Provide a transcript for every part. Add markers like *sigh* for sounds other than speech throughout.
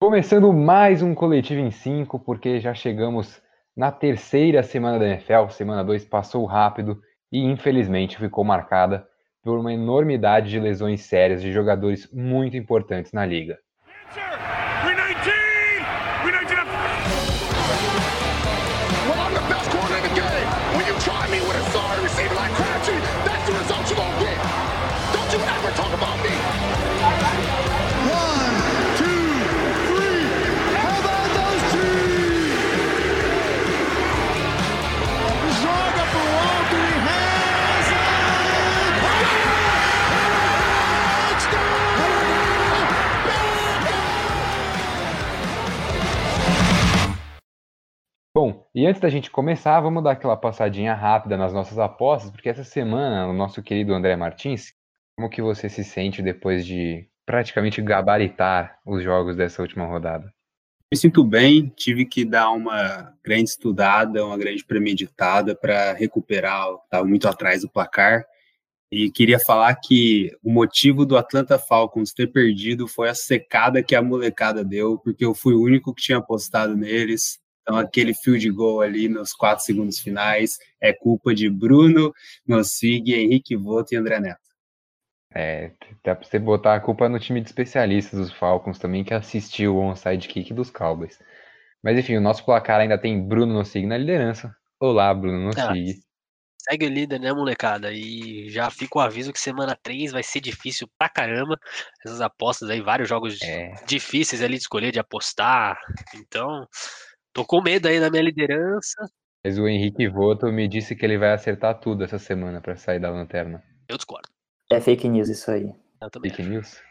Começando mais um Coletivo em 5, porque já chegamos na terceira semana da NFL. Semana 2 passou rápido e, infelizmente, ficou marcada por uma enormidade de lesões sérias de jogadores muito importantes na liga. Bom, e antes da gente começar, vamos dar aquela passadinha rápida nas nossas apostas, porque essa semana o nosso querido André Martins, como que você se sente depois de praticamente gabaritar os jogos dessa última rodada? Me sinto bem, tive que dar uma grande estudada, uma grande premeditada para recuperar, estava muito atrás do placar. E queria falar que o motivo do Atlanta Falcons ter perdido foi a secada que a molecada deu, porque eu fui o único que tinha apostado neles. Então, aquele field goal ali nos quatro segundos finais é culpa de Bruno, Nossig, Henrique Voto e André Neto. É, dá pra você botar a culpa no time de especialistas dos Falcons também, que assistiu o onside kick dos Cowboys. Mas enfim, o nosso placar ainda tem Bruno Nossig na liderança. Olá, Bruno Nossig. Ah, segue o líder, né, molecada? E já fica o aviso que semana 3 vai ser difícil pra caramba. Essas apostas aí, vários jogos é. difíceis ali de escolher, de apostar. Então, Tô com medo aí da minha liderança. Mas o Henrique Voto me disse que ele vai acertar tudo essa semana para sair da lanterna. Eu discordo. É fake news isso aí. Eu também fake acho. news?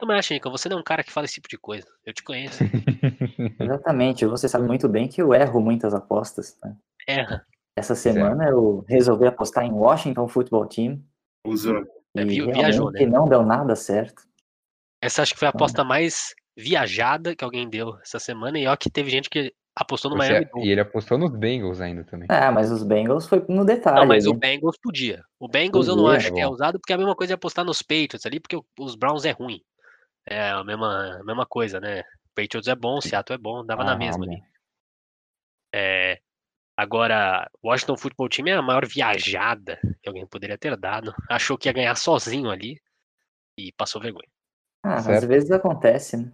Também acho, Henrique. Você não é um cara que fala esse tipo de coisa. Eu te conheço. *laughs* Exatamente. Você sabe muito bem que eu erro muitas apostas. Né? Erra. Essa semana eu resolvi apostar em Washington Football Team. Usou. E é, viajou, né? não deu nada certo. Essa acho que foi a aposta mais viajada que alguém deu essa semana. E ó que teve gente que Apostou no Você, Miami E ele apostou nos Bengals ainda também. Ah, mas os Bengals foi no detalhe. Não, mas o Bengals podia. O Bengals podia, eu não acho é que é usado, porque é a mesma coisa de apostar nos Patriots ali, porque os Browns é ruim. É a mesma, a mesma coisa, né? Patriots é bom, Seattle é bom, dava ah, na mesma ali. É, agora, Washington Football Team é a maior viajada que alguém poderia ter dado. Achou que ia ganhar sozinho ali e passou vergonha. Ah, às vezes acontece, né?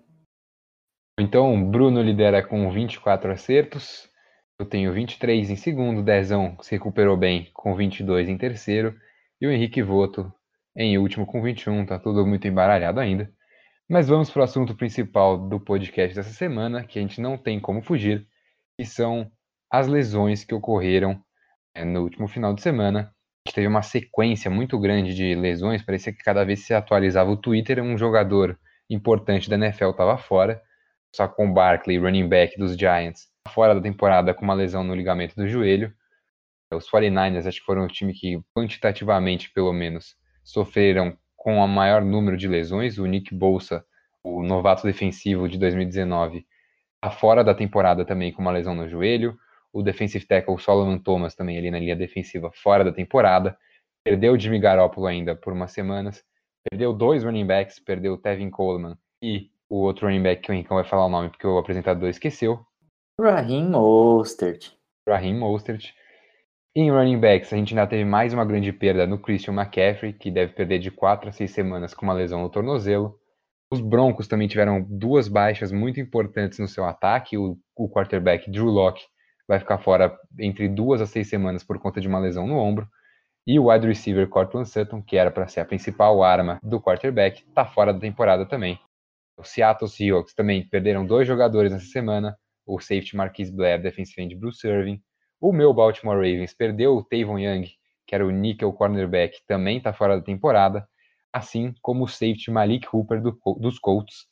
Então, Bruno lidera com 24 acertos. Eu tenho 23 em segundo. Dezão se recuperou bem com 22 em terceiro. E o Henrique Voto em último com 21. Tá tudo muito embaralhado ainda. Mas vamos para o assunto principal do podcast dessa semana, que a gente não tem como fugir, que são as lesões que ocorreram é, no último final de semana. A gente teve uma sequência muito grande de lesões. Parecia que cada vez que se atualizava o Twitter, um jogador importante da NFL estava fora. Saquon Barkley, running back dos Giants, fora da temporada com uma lesão no ligamento do joelho. Os 49ers acho que foram o time que, quantitativamente pelo menos, sofreram com o maior número de lesões. O Nick Bolsa, o novato defensivo de 2019, está fora da temporada também com uma lesão no joelho. O defensive tackle Solomon Thomas também ali na linha defensiva fora da temporada. Perdeu o Jimmy Garoppolo ainda por umas semanas. Perdeu dois running backs, perdeu o Tevin Coleman e o outro running back que o Henricão vai falar o nome porque o apresentador esqueceu. Raheem Mostert. Raheem Mostert. Em running backs, a gente ainda teve mais uma grande perda no Christian McCaffrey, que deve perder de 4 a 6 semanas com uma lesão no tornozelo. Os Broncos também tiveram duas baixas muito importantes no seu ataque. O, o quarterback Drew Locke vai ficar fora entre duas a seis semanas por conta de uma lesão no ombro. E o wide receiver Cortland Sutton, que era para ser a principal arma do quarterback, está fora da temporada também. O Seattle Seahawks também perderam dois jogadores nessa semana, o safety Marquise Blair, defensive end Bruce Irving. O meu Baltimore Ravens perdeu o Tavon Young, que era o nickel cornerback, também está fora da temporada, assim como o safety Malik Hooper do, dos Colts.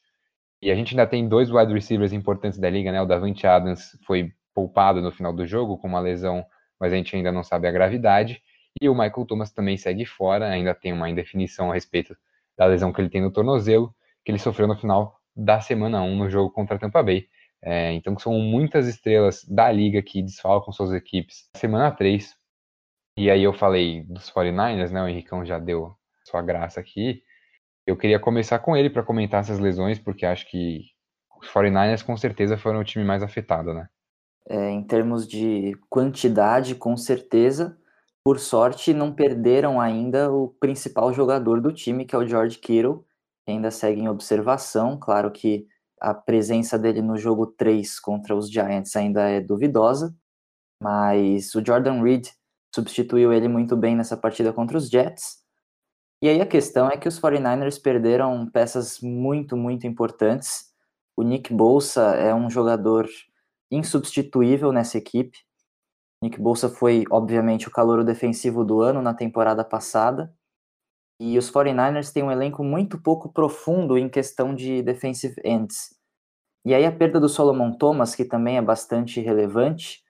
E a gente ainda tem dois wide receivers importantes da liga, né? O Davante Adams foi poupado no final do jogo com uma lesão, mas a gente ainda não sabe a gravidade. E o Michael Thomas também segue fora, ainda tem uma indefinição a respeito da lesão que ele tem no tornozelo que ele sofreu no final da semana 1 no jogo contra a Tampa Bay. É, então são muitas estrelas da liga que desfalcam suas equipes semana 3. E aí eu falei dos 49ers, né? O Henricão já deu sua graça aqui. Eu queria começar com ele para comentar essas lesões, porque acho que os 49ers com certeza foram o time mais afetado, né? É, em termos de quantidade, com certeza. Por sorte, não perderam ainda o principal jogador do time, que é o George Kittle, ainda segue em observação. Claro que a presença dele no jogo 3 contra os Giants ainda é duvidosa, mas o Jordan Reed substituiu ele muito bem nessa partida contra os Jets. E aí a questão é que os 49ers perderam peças muito, muito importantes. O Nick Bolsa é um jogador insubstituível nessa equipe. Nick Bolsa foi, obviamente, o calor defensivo do ano na temporada passada. E os 49ers têm um elenco muito pouco profundo em questão de defensive ends. E aí a perda do Solomon Thomas, que também é bastante relevante,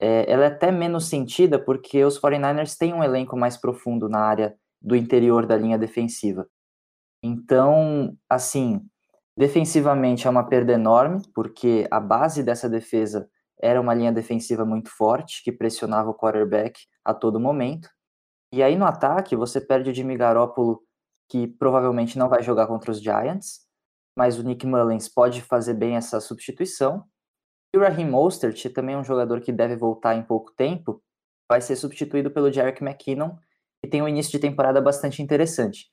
é, ela é até menos sentida porque os 49ers têm um elenco mais profundo na área do interior da linha defensiva. Então, assim, defensivamente é uma perda enorme, porque a base dessa defesa era uma linha defensiva muito forte, que pressionava o quarterback a todo momento. E aí no ataque, você perde o Jimmy Garoppolo, que provavelmente não vai jogar contra os Giants, mas o Nick Mullins pode fazer bem essa substituição. E o Raheem Mostert, também um jogador que deve voltar em pouco tempo, vai ser substituído pelo Jarek McKinnon, que tem um início de temporada bastante interessante.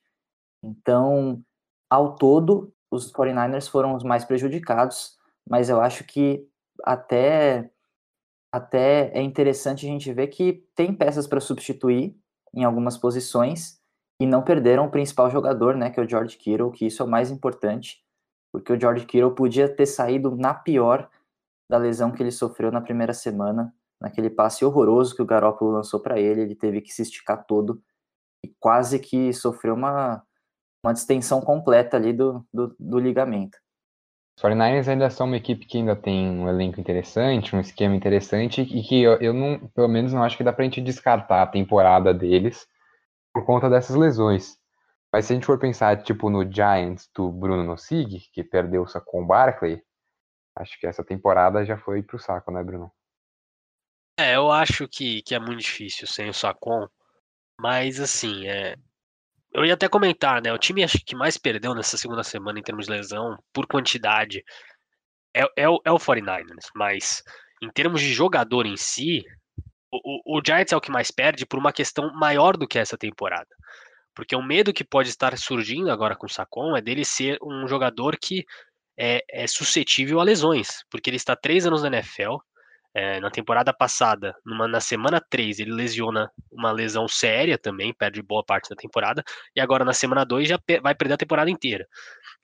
Então, ao todo, os 49ers foram os mais prejudicados, mas eu acho que até até é interessante a gente ver que tem peças para substituir em algumas posições e não perderam o principal jogador, né, que é o George Kittle, que isso é o mais importante, porque o George Kittle podia ter saído na pior da lesão que ele sofreu na primeira semana, naquele passe horroroso que o Garoppolo lançou para ele, ele teve que se esticar todo e quase que sofreu uma, uma distensão completa ali do, do, do ligamento. Os 49ers ainda são uma equipe que ainda tem um elenco interessante, um esquema interessante e que eu, eu não, pelo menos não acho que dá pra gente descartar a temporada deles por conta dessas lesões. Mas se a gente for pensar, tipo, no Giants do Bruno Nossig, que perdeu com o Barkley, acho que essa temporada já foi pro saco, né, Bruno? É, eu acho que, que é muito difícil sem o Sacon, mas assim, é, eu ia até comentar, né? O time acho que mais perdeu nessa segunda semana em termos de lesão, por quantidade, é, é, o, é o 49ers, mas em termos de jogador em si, o, o, o Giants é o que mais perde por uma questão maior do que essa temporada. Porque o medo que pode estar surgindo agora com o Sacon é dele ser um jogador que é, é suscetível a lesões, porque ele está três anos na NFL. É, na temporada passada, numa, na semana 3, ele lesiona uma lesão séria também, perde boa parte da temporada, e agora na semana 2 já vai perder a temporada inteira.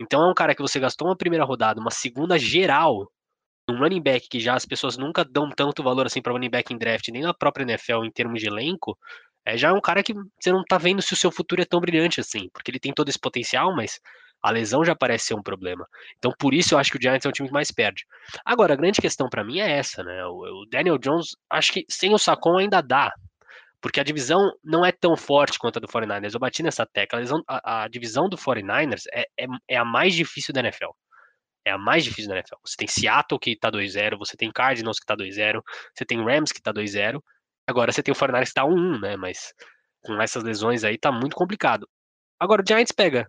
Então é um cara que você gastou uma primeira rodada, uma segunda geral, um running back que já as pessoas nunca dão tanto valor assim para running back em draft, nem na própria NFL em termos de elenco, é já é um cara que você não tá vendo se o seu futuro é tão brilhante assim, porque ele tem todo esse potencial, mas a lesão já parece ser um problema. Então, por isso eu acho que o Giants é o time que mais perde. Agora, a grande questão para mim é essa, né? O, Daniel Jones, acho que sem o Sacon ainda dá, porque a divisão não é tão forte quanto a do 49ers. Eu bati nessa tecla. A, a, a divisão do 49ers é, é, é, a mais difícil da NFL. É a mais difícil da NFL. Você tem Seattle que tá 2-0, você tem Cardinals que tá 2-0, você tem Rams que tá 2-0, Agora você tem o Fortnite que tá 1-1, né? Mas com essas lesões aí tá muito complicado. Agora o Giants pega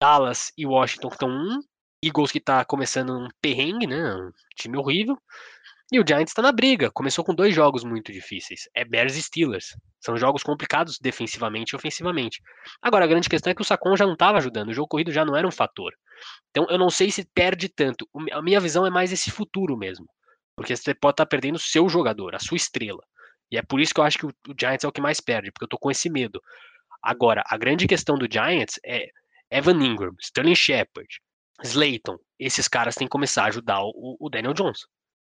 Dallas e Washington que estão 1, Eagles que tá começando um perrengue, né? Um time horrível. E o Giants tá na briga. Começou com dois jogos muito difíceis. É Bears e Steelers. São jogos complicados defensivamente e ofensivamente. Agora, a grande questão é que o Sacon já não estava ajudando. O jogo corrido já não era um fator. Então, eu não sei se perde tanto. A minha visão é mais esse futuro mesmo. Porque você pode estar tá perdendo o seu jogador, a sua estrela. E é por isso que eu acho que o, Giants é o que mais perde, porque eu tô com esse medo. Agora, a grande questão do Giants é Evan Ingram, Sterling Shepard, Slayton. Esses caras têm que começar a ajudar o, o Daniel Jones.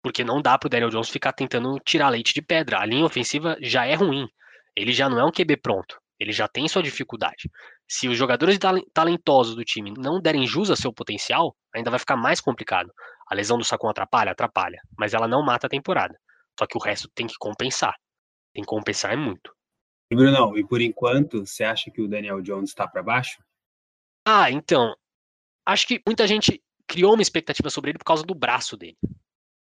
Porque não dá pro Daniel Jones ficar tentando tirar leite de pedra. A linha ofensiva já é ruim. Ele já não é um QB pronto. Ele já tem sua dificuldade. Se os jogadores talentosos do time não derem jus a seu potencial, ainda vai ficar mais complicado. A lesão do Sacon atrapalha? Atrapalha. Mas ela não mata a temporada. Só que o resto tem que compensar. Tem que compensar é muito. E Brunão, e por enquanto, você acha que o Daniel Jones está para baixo? Ah, então. Acho que muita gente criou uma expectativa sobre ele por causa do braço dele.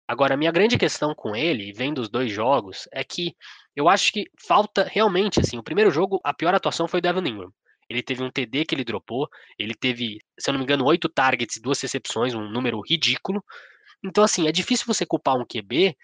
Agora, a minha grande questão com ele, vendo os dois jogos, é que eu acho que falta realmente, assim, o primeiro jogo, a pior atuação foi o Devin Ingram. ele teve um TD que ele dropou, ele teve, se eu não me engano, oito targets e duas recepções, um número ridículo. Então, assim, é difícil você culpar um QB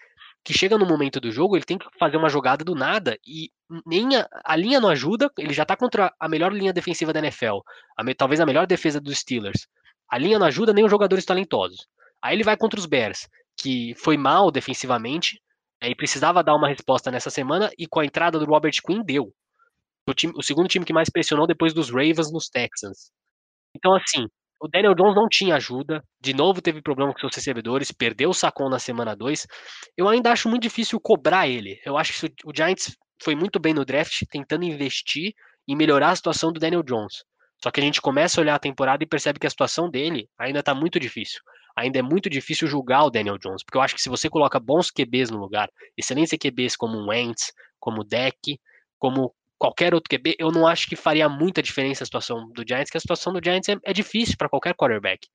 que chega no momento do jogo, ele tem que fazer uma jogada do nada e nem a, a linha não ajuda, ele já tá contra a melhor linha defensiva da NFL, a, talvez a melhor defesa dos Steelers. A linha não ajuda nem os jogadores talentosos. Aí ele vai contra os Bears, que foi mal defensivamente, e precisava dar uma resposta nessa semana, e com a entrada do Robert Quinn deu. O, time, o segundo time que mais pressionou depois dos Ravens nos Texans. Então, assim, o Daniel Jones não tinha ajuda, de novo teve problema com seus recebedores, perdeu o Sacon na semana 2. Eu ainda acho muito difícil cobrar ele. Eu acho que o Giants foi muito bem no draft, tentando investir e melhorar a situação do Daniel Jones. Só que a gente começa a olhar a temporada e percebe que a situação dele ainda está muito difícil. Ainda é muito difícil julgar o Daniel Jones, porque eu acho que se você coloca bons QBs no lugar, excelentes QBs como o Wentz, como o Deck, como qualquer outro QB, eu não acho que faria muita diferença a situação do Giants, que a situação do Giants é, é difícil para qualquer quarterback.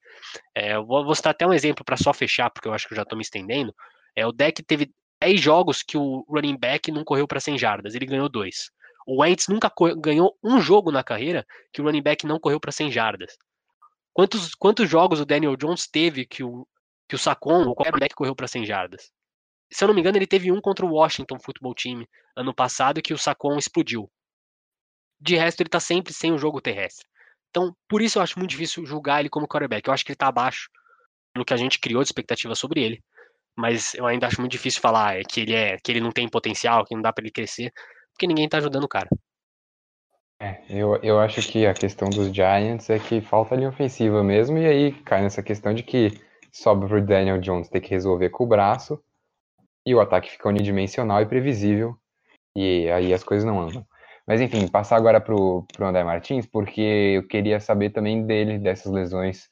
É, eu vou, vou citar até um exemplo para só fechar, porque eu acho que eu já estou me estendendo. É, o Deck teve 10 jogos que o running back não correu para 100 jardas, ele ganhou dois. O Wentz nunca ganhou um jogo na carreira que o running back não correu para 100 jardas. Quantos, quantos jogos o Daniel Jones teve que o, que o Sacon, o running back, correu para 100 jardas? Se eu não me engano, ele teve um contra o Washington Football Team ano passado que o Sacon explodiu. De resto, ele tá sempre sem o jogo terrestre. Então, por isso eu acho muito difícil julgar ele como quarterback. Eu acho que ele tá abaixo do que a gente criou de expectativa sobre ele. Mas eu ainda acho muito difícil falar que ele é que ele não tem potencial, que não dá para ele crescer, porque ninguém tá ajudando o cara. É, eu, eu acho que a questão dos Giants é que falta linha ofensiva mesmo, e aí cai nessa questão de que sobra pro Daniel Jones ter que resolver com o braço, e o ataque fica unidimensional e previsível, e aí as coisas não andam. Mas enfim, passar agora pro, pro André Martins, porque eu queria saber também dele, dessas lesões,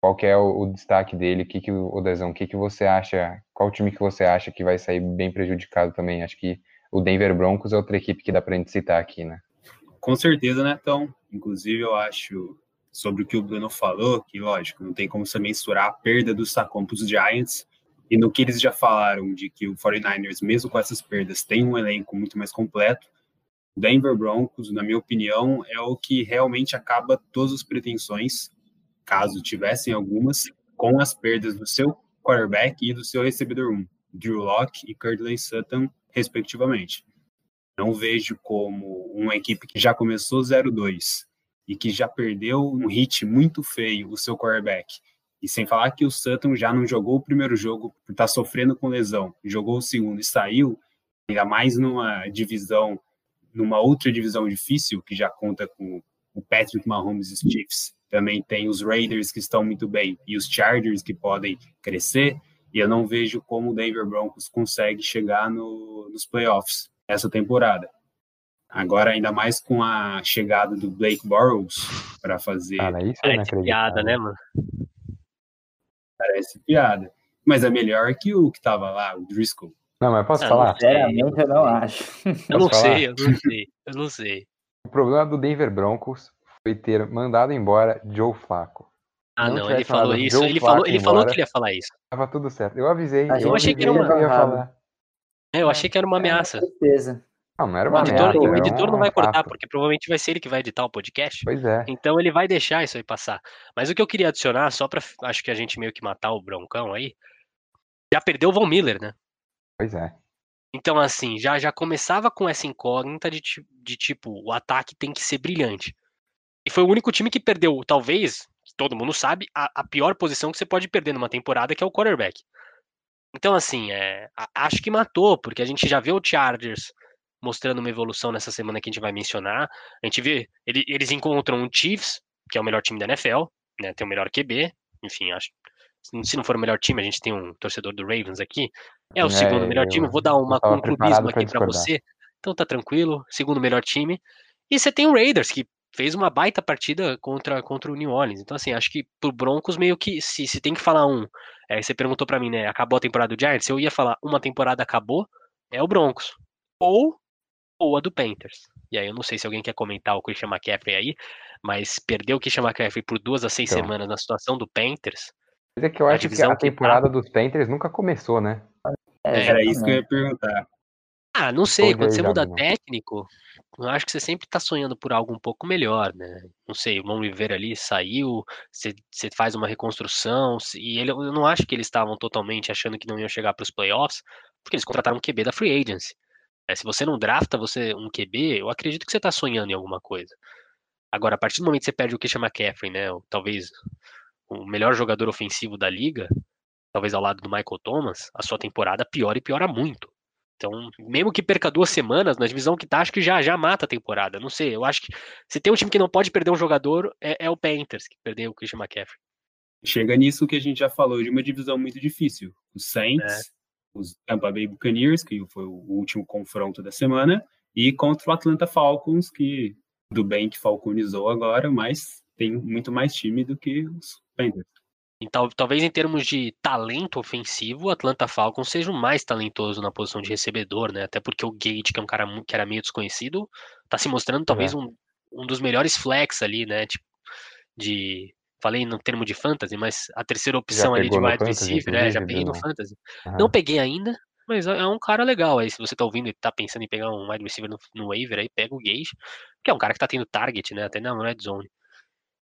qual é o, o destaque dele, que que o, Dezão, o que que você acha, qual time que você acha que vai sair bem prejudicado também? Acho que o Denver Broncos é outra equipe que dá pra gente citar aqui, né? Com certeza, né, Então, inclusive eu acho sobre o que o Bruno falou, que lógico, não tem como você mensurar a perda do Sacon para os Giants, e no que eles já falaram de que o 49ers, mesmo com essas perdas, tem um elenco muito mais completo, Denver Broncos, na minha opinião, é o que realmente acaba todas as pretensões, caso tivessem algumas, com as perdas do seu quarterback e do seu recebedor 1, Drew Locke e Curtland Sutton, respectivamente. Não vejo como uma equipe que já começou 0-2 e que já perdeu um hit muito feio o seu quarterback. E sem falar que o Sutton já não jogou o primeiro jogo por estar tá sofrendo com lesão, jogou o segundo e saiu, ainda mais numa divisão numa outra divisão difícil, que já conta com o Patrick Mahomes e Chiefs, também tem os Raiders que estão muito bem e os Chargers que podem crescer, e eu não vejo como o Denver Broncos consegue chegar no, nos playoffs essa temporada. Agora, ainda mais com a chegada do Blake Bortles para fazer. Cara, isso Parece piada, né, mano? Parece piada. Mas é melhor que o que tava lá, o Driscoll. Não, mas posso falar? Sinceramente, eu não acho. Eu não sei, eu não sei, eu não sei. O problema do Denver Broncos foi ter mandado embora Joe Flacco. Ah, não, não ele falou isso. ele falou, ele falou que ele ia falar isso. Tava tudo certo. Eu avisei. Ah, eu, achei que era uma... ia falar. É, eu achei que era uma ameaça. Com certeza. Não, não era uma o editor, ameaça. O editor não vai cortar, porque provavelmente vai ser ele que vai editar o podcast. Pois é. Então ele vai deixar isso aí passar. Mas o que eu queria adicionar, só pra acho que a gente meio que matar o Broncão aí, já perdeu o Von Miller, né? Pois é. Então, assim, já, já começava com essa incógnita de, de tipo, o ataque tem que ser brilhante. E foi o único time que perdeu, talvez, todo mundo sabe, a, a pior posição que você pode perder numa temporada, que é o quarterback. Então, assim, é, acho que matou, porque a gente já vê o Chargers mostrando uma evolução nessa semana que a gente vai mencionar. A gente vê, ele, eles encontram o Chiefs, que é o melhor time da NFL, né, tem o melhor QB, enfim, acho, se não for o melhor time, a gente tem um torcedor do Ravens aqui, é o é, segundo melhor time. Vou dar uma, um clubismo aqui para você. Então tá tranquilo, segundo melhor time. E você tem o Raiders, que fez uma baita partida contra, contra o New Orleans. Então, assim, acho que pro Broncos, meio que, se, se tem que falar um, é, você perguntou para mim, né, acabou a temporada do Giants, eu ia falar, uma temporada acabou, é o Broncos. Ou, ou a do Panthers. E aí eu não sei se alguém quer comentar o Christian McCaffrey aí, mas perdeu o Christian McCaffrey por duas a seis então. semanas na situação do Panthers, mas é que eu acho que a temporada dos Panthers nunca começou, né? É, Era isso que eu ia perguntar. Ah, não sei, quando você muda técnico, eu acho que você sempre tá sonhando por algo um pouco melhor, né? Não sei, o Mon Rivera ali saiu, você, você faz uma reconstrução, e ele, eu não acho que eles estavam totalmente achando que não iam chegar para os playoffs, porque eles contrataram um QB da free agency. É, se você não drafta você um QB, eu acredito que você tá sonhando em alguma coisa. Agora, a partir do momento que você perde o Christian McCaffrey, né? Talvez o melhor jogador ofensivo da liga, talvez ao lado do Michael Thomas, a sua temporada piora e piora muito. Então, mesmo que perca duas semanas, na divisão que tá, acho que já, já mata a temporada. Não sei, eu acho que se tem um time que não pode perder um jogador, é, é o Panthers, que perdeu o Christian McCaffrey. Chega nisso que a gente já falou, de uma divisão muito difícil. Os Saints, é. os Tampa Bay Buccaneers, que foi o último confronto da semana, e contra o Atlanta Falcons, que do bem que falconizou agora, mas tem muito mais time do que os Panthers. Então, talvez em termos de talento ofensivo, o Atlanta Falcons seja o mais talentoso na posição de recebedor, né? Até porque o Gate, que é um cara que era meio desconhecido, tá se mostrando talvez é. um, um dos melhores flex ali, né? Tipo, de. Falei no termo de fantasy, mas a terceira opção ali de wide receiver, né? Já peguei no fantasy. Uhum. Não peguei ainda, mas é, é um cara legal. Aí, se você tá ouvindo e tá pensando em pegar um wide receiver no, no waiver, aí pega o Gage, que é um cara que tá tendo target, né? Até na red zone.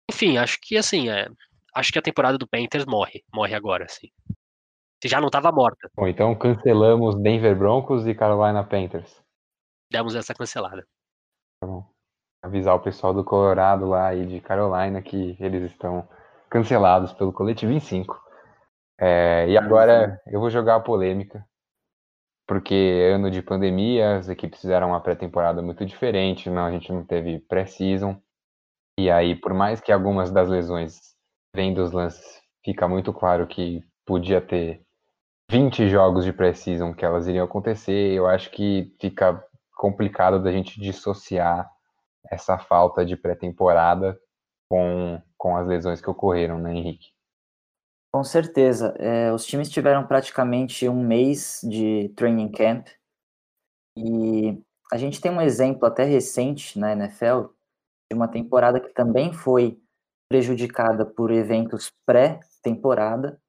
Enfim, acho que assim, é, acho que a temporada do Panthers morre, morre agora, assim. Se já não estava morta. Bom, então cancelamos Denver Broncos e Carolina Panthers. Demos essa cancelada. Tá bom. Avisar o pessoal do Colorado lá e de Carolina que eles estão cancelados pelo coletivo em 5. É, e agora eu vou jogar a polêmica, porque ano de pandemia, as equipes fizeram uma pré-temporada muito diferente, não, a gente não teve pré-season. E aí, por mais que algumas das lesões vendo os lances, fica muito claro que podia ter 20 jogos de pré-season que elas iriam acontecer. Eu acho que fica complicado da gente dissociar essa falta de pré-temporada com, com as lesões que ocorreram, né, Henrique? Com certeza. É, os times tiveram praticamente um mês de training camp e a gente tem um exemplo até recente na NFL de uma temporada que também foi prejudicada por eventos pré-temporada,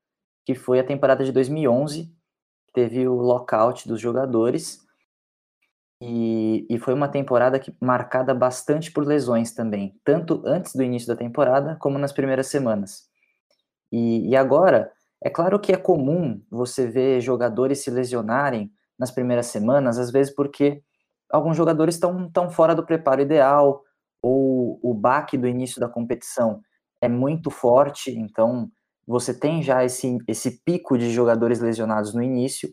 que foi a temporada de 2011, que teve o lockout dos jogadores, e, e foi uma temporada que, marcada bastante por lesões também, tanto antes do início da temporada como nas primeiras semanas. E, e agora, é claro que é comum você ver jogadores se lesionarem nas primeiras semanas, às vezes porque alguns jogadores estão fora do preparo ideal, ou o baque do início da competição é muito forte, então você tem já esse, esse pico de jogadores lesionados no início,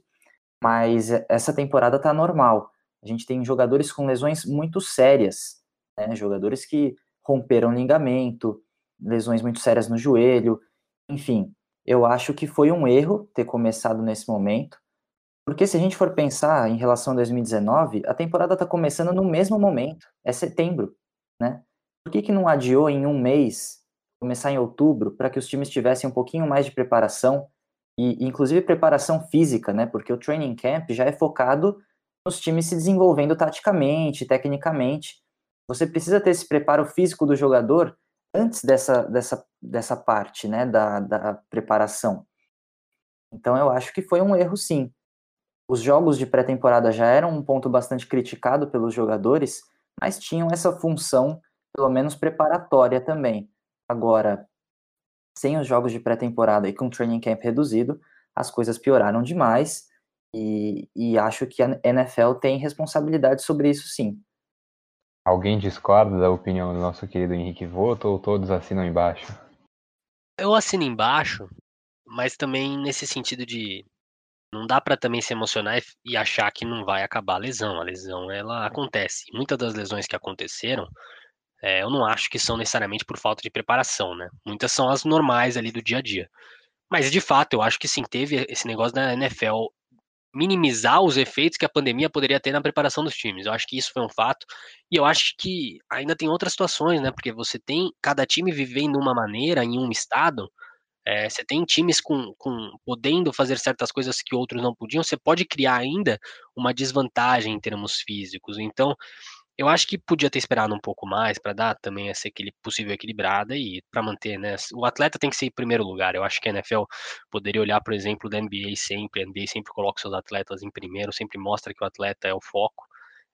mas essa temporada tá normal. A gente tem jogadores com lesões muito sérias, né? jogadores que romperam ligamento, lesões muito sérias no joelho, enfim. Eu acho que foi um erro ter começado nesse momento, porque se a gente for pensar em relação a 2019, a temporada está começando no mesmo momento, é setembro, né? Por que, que não adiou em um mês começar em outubro, para que os times tivessem um pouquinho mais de preparação, e inclusive preparação física, né? Porque o training camp já é focado nos times se desenvolvendo taticamente, tecnicamente. Você precisa ter esse preparo físico do jogador antes dessa, dessa, dessa parte, né? Da, da preparação. Então eu acho que foi um erro, sim. Os jogos de pré-temporada já eram um ponto bastante criticado pelos jogadores, mas tinham essa função, pelo menos preparatória também. Agora, sem os jogos de pré-temporada e com o training camp reduzido, as coisas pioraram demais e, e acho que a NFL tem responsabilidade sobre isso sim. Alguém discorda da opinião do nosso querido Henrique Voto ou todos assinam embaixo? Eu assino embaixo, mas também nesse sentido de não dá para também se emocionar e achar que não vai acabar a lesão. A lesão ela acontece. Muitas das lesões que aconteceram é, eu não acho que são necessariamente por falta de preparação, né? Muitas são as normais ali do dia a dia. Mas de fato, eu acho que sim, teve esse negócio da NFL minimizar os efeitos que a pandemia poderia ter na preparação dos times. Eu acho que isso foi um fato. E eu acho que ainda tem outras situações, né? Porque você tem cada time vivendo uma maneira em um estado. É, você tem times com, com podendo fazer certas coisas que outros não podiam. Você pode criar ainda uma desvantagem em termos físicos. Então, Eu acho que podia ter esperado um pouco mais para dar também essa possível equilibrada e para manter, né? O atleta tem que ser em primeiro lugar. Eu acho que a NFL poderia olhar, por exemplo, da NBA sempre. A NBA sempre coloca seus atletas em primeiro, sempre mostra que o atleta é o foco.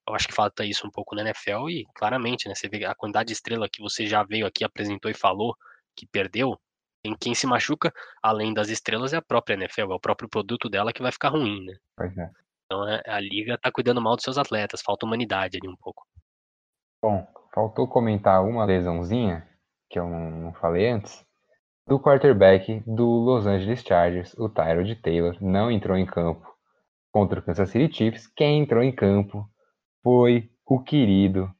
Eu acho que falta isso um pouco na NFL e claramente, né? Você vê a quantidade de estrela que você já veio aqui, apresentou e falou que perdeu. Em quem se machuca, além das estrelas, é a própria NFL, é o próprio produto dela que vai ficar ruim, né? Pois é. Então é, a liga tá cuidando mal dos seus atletas, falta humanidade ali um pouco. Bom, faltou comentar uma lesãozinha, que eu não falei antes, do quarterback do Los Angeles Chargers, o Tyrod Taylor, não entrou em campo contra o Kansas City Chiefs. Quem entrou em campo foi o querido,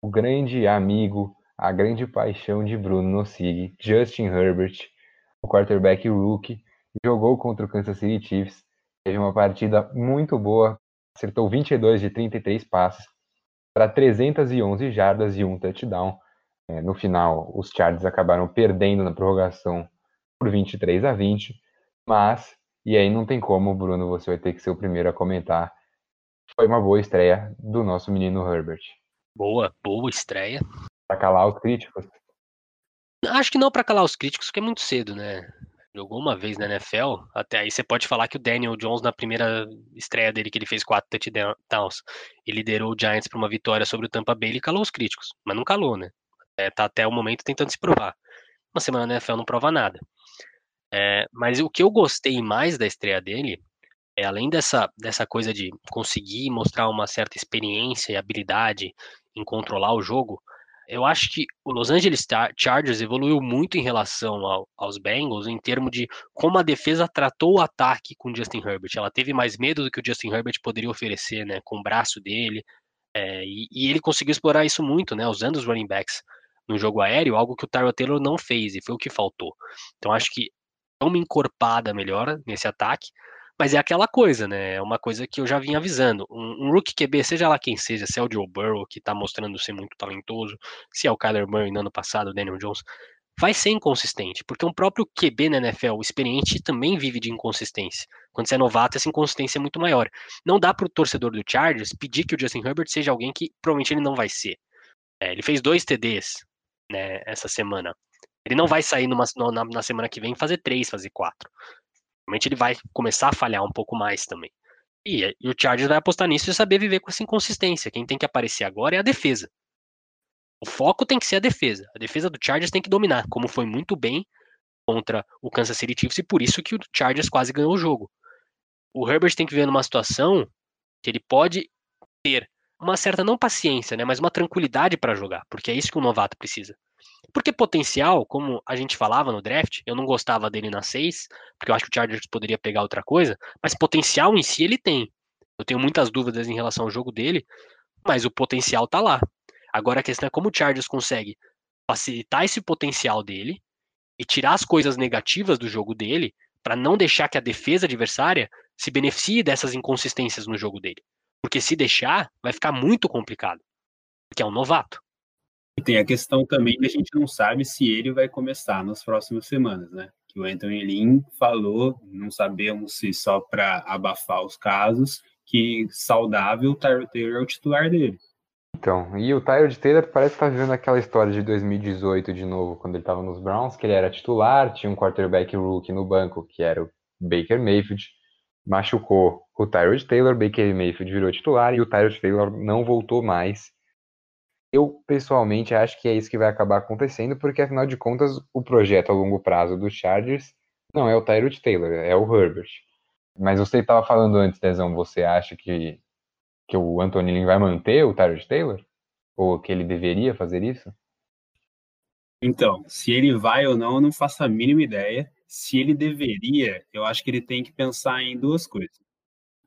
o grande amigo, a grande paixão de Bruno Nossig, Justin Herbert, o quarterback rookie, jogou contra o Kansas City Chiefs, teve uma partida muito boa, acertou 22 de 33 passes, para 311 jardas e um touchdown. É, no final, os Chargers acabaram perdendo na prorrogação por 23 a 20, mas, e aí não tem como, Bruno, você vai ter que ser o primeiro a comentar. Foi uma boa estreia do nosso menino Herbert. Boa, boa estreia. Para calar os críticos? Acho que não para calar os críticos, porque é muito cedo, né? Jogou uma vez na NFL, até aí você pode falar que o Daniel Jones, na primeira estreia dele, que ele fez quatro touchdowns, e liderou o Giants para uma vitória sobre o Tampa Bay, ele calou os críticos, mas não calou, né? É, tá até o momento tentando se provar. Uma semana na NFL não prova nada. É, mas o que eu gostei mais da estreia dele é além dessa, dessa coisa de conseguir mostrar uma certa experiência e habilidade em controlar o jogo, eu acho que o Los Angeles Chargers evoluiu muito em relação ao, aos Bengals em termos de como a defesa tratou o ataque com o Justin Herbert. Ela teve mais medo do que o Justin Herbert poderia oferecer, né, com o braço dele, é, e, e, ele conseguiu explorar isso muito, né, usando os running backs no jogo aéreo, algo que o Tyrell Taylor não fez e foi o que faltou. Então acho que é uma encorpada melhor nesse ataque, mas é aquela coisa, né? É uma coisa que eu já vinha avisando. Um, um rookie QB, seja lá quem seja, se é o Joe Burrow, que tá mostrando ser muito talentoso, se é o Kyler Murray no ano passado, o Daniel Jones, vai ser inconsistente, porque um próprio QB na NFL experiente também vive de inconsistência. Quando você é novato, essa inconsistência é muito maior. Não dá pro torcedor do Chargers pedir que o Justin Herbert seja alguém que provavelmente ele não vai ser. É, ele fez dois TDs né, essa semana. Ele não vai sair numa, na, na semana que vem fazer três, fazer quatro. Realmente ele vai começar a falhar um pouco mais também. E, e, o Chargers vai apostar nisso e saber viver com essa inconsistência. Quem tem que aparecer agora é a defesa. O foco tem que ser a defesa. A defesa do Chargers tem que dominar, como foi muito bem contra o Kansas City Chiefs e por isso que o Chargers quase ganhou o jogo. O Herbert tem que ver numa situação que ele pode ter uma certa não paciência, né, mas uma tranquilidade para jogar, porque é isso que um novato precisa. Porque potencial, como a gente falava no draft, eu não gostava dele na 6, porque eu acho que o Chargers poderia pegar outra coisa, mas potencial em si ele tem. Eu tenho muitas dúvidas em relação ao jogo dele, mas o potencial tá lá. Agora a questão é como o Chargers consegue facilitar esse potencial dele e tirar as coisas negativas do jogo dele para não deixar que a defesa adversária se beneficie dessas inconsistências no jogo dele. Porque se deixar, vai ficar muito complicado. Porque é um novato. E tem a questão também que a gente não sabe se ele vai começar nas próximas semanas, né? Que o Anthony Lynn falou, não sabemos se só para abafar os casos, que saudável o Tyrod Taylor é o titular dele. Então, e o Tyrod Taylor parece estar tá vivendo aquela história de 2018 de novo, quando ele estava nos Browns, que ele era titular, tinha um quarterback rookie no banco, que era o Baker Mayfield, machucou o Tyrod Taylor, Baker Mayfield virou titular e o Tyrod Taylor não voltou mais eu, pessoalmente, acho que é isso que vai acabar acontecendo, porque afinal de contas, o projeto a longo prazo do Chargers não é o Tyrod Taylor, é o Herbert. Mas você estava falando antes, Dezão, você acha que, que o Anthony Lynn vai manter o Tyrod Taylor? Ou que ele deveria fazer isso? Então, se ele vai ou não, eu não faço a mínima ideia. Se ele deveria, eu acho que ele tem que pensar em duas coisas.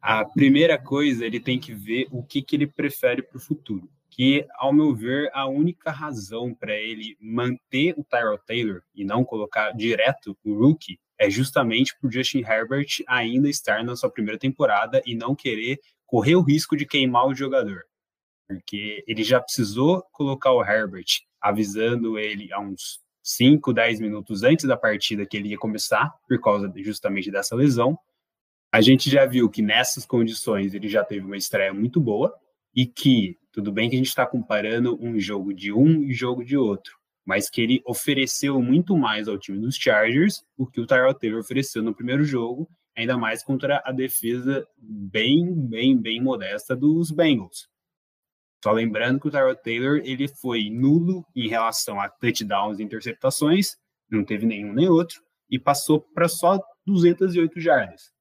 A primeira coisa, ele tem que ver o que, que ele prefere para o futuro que, ao meu ver, a única razão para ele manter o Tyrell Taylor e não colocar direto o rookie é justamente por Justin Herbert ainda estar na sua primeira temporada e não querer correr o risco de queimar o jogador. Porque ele já precisou colocar o Herbert avisando ele há uns 5, 10 minutos antes da partida que ele ia começar, por causa justamente dessa lesão. A gente já viu que nessas condições ele já teve uma estreia muito boa, e que, tudo bem que a gente está comparando um jogo de um e jogo de outro, mas que ele ofereceu muito mais ao time dos Chargers do que o Tyrell Taylor ofereceu no primeiro jogo, ainda mais contra a defesa bem, bem, bem modesta dos Bengals. Só lembrando que o Tyrell Taylor ele foi nulo em relação a touchdowns e interceptações, não teve nenhum nem outro, e passou para só 208 jardas.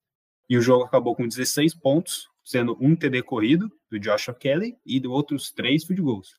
E o jogo acabou com 16 pontos, sendo um TD corrido do Joshua Kelly e de outros três field goals.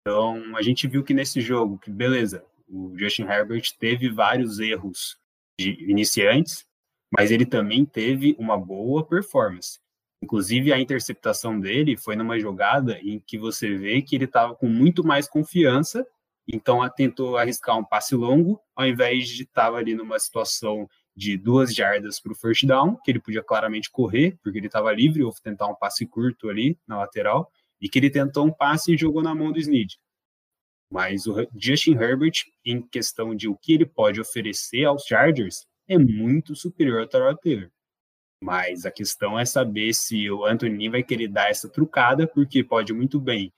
Então, a gente viu que nesse jogo, que beleza, o Justin Herbert teve vários erros de iniciantes, mas ele também teve uma boa performance. Inclusive, a interceptação dele foi numa jogada em que você vê que ele estava com muito mais confiança, então tentou arriscar um passe longo, ao invés de estar ali numa situação de duas jardas para o first down, que ele podia claramente correr, porque ele estava livre, ou tentar um passe curto ali na lateral, e que ele tentou um passe e jogou na mão do Snead. Mas o Justin Herbert, em questão de o que ele pode oferecer aos Chargers, é muito superior ao Tyrod Taylor. Mas a questão é saber se o Anthony vai querer dar essa trucada, porque pode muito bem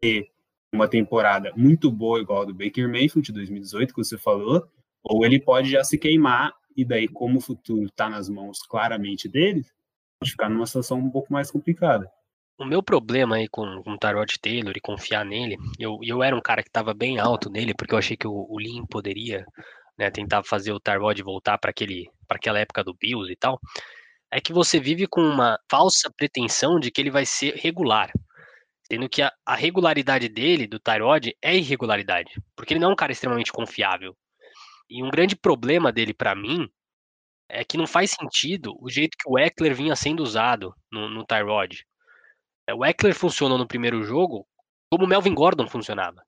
ter uma temporada muito boa, igual a do Baker Mayfield de 2018, que você falou, ou ele pode já se queimar, e daí, como o futuro está nas mãos claramente dele, pode ficar numa situação um pouco mais complicada. O meu problema aí com, com o Tarot Taylor e confiar nele, eu, eu era um cara que estava bem alto nele, porque eu achei que o, o Lin poderia né, tentar fazer o Tarot voltar para aquela época do Bills e tal, é que você vive com uma falsa pretensão de que ele vai ser regular. Sendo que a, a regularidade dele, do Tyrod, é irregularidade. Porque ele não é um cara extremamente confiável. E um grande problema dele para mim é que não faz sentido o jeito que o Eckler vinha sendo usado no, no Tyrod. É, o Eckler funcionou no primeiro jogo como o Melvin Gordon funcionava.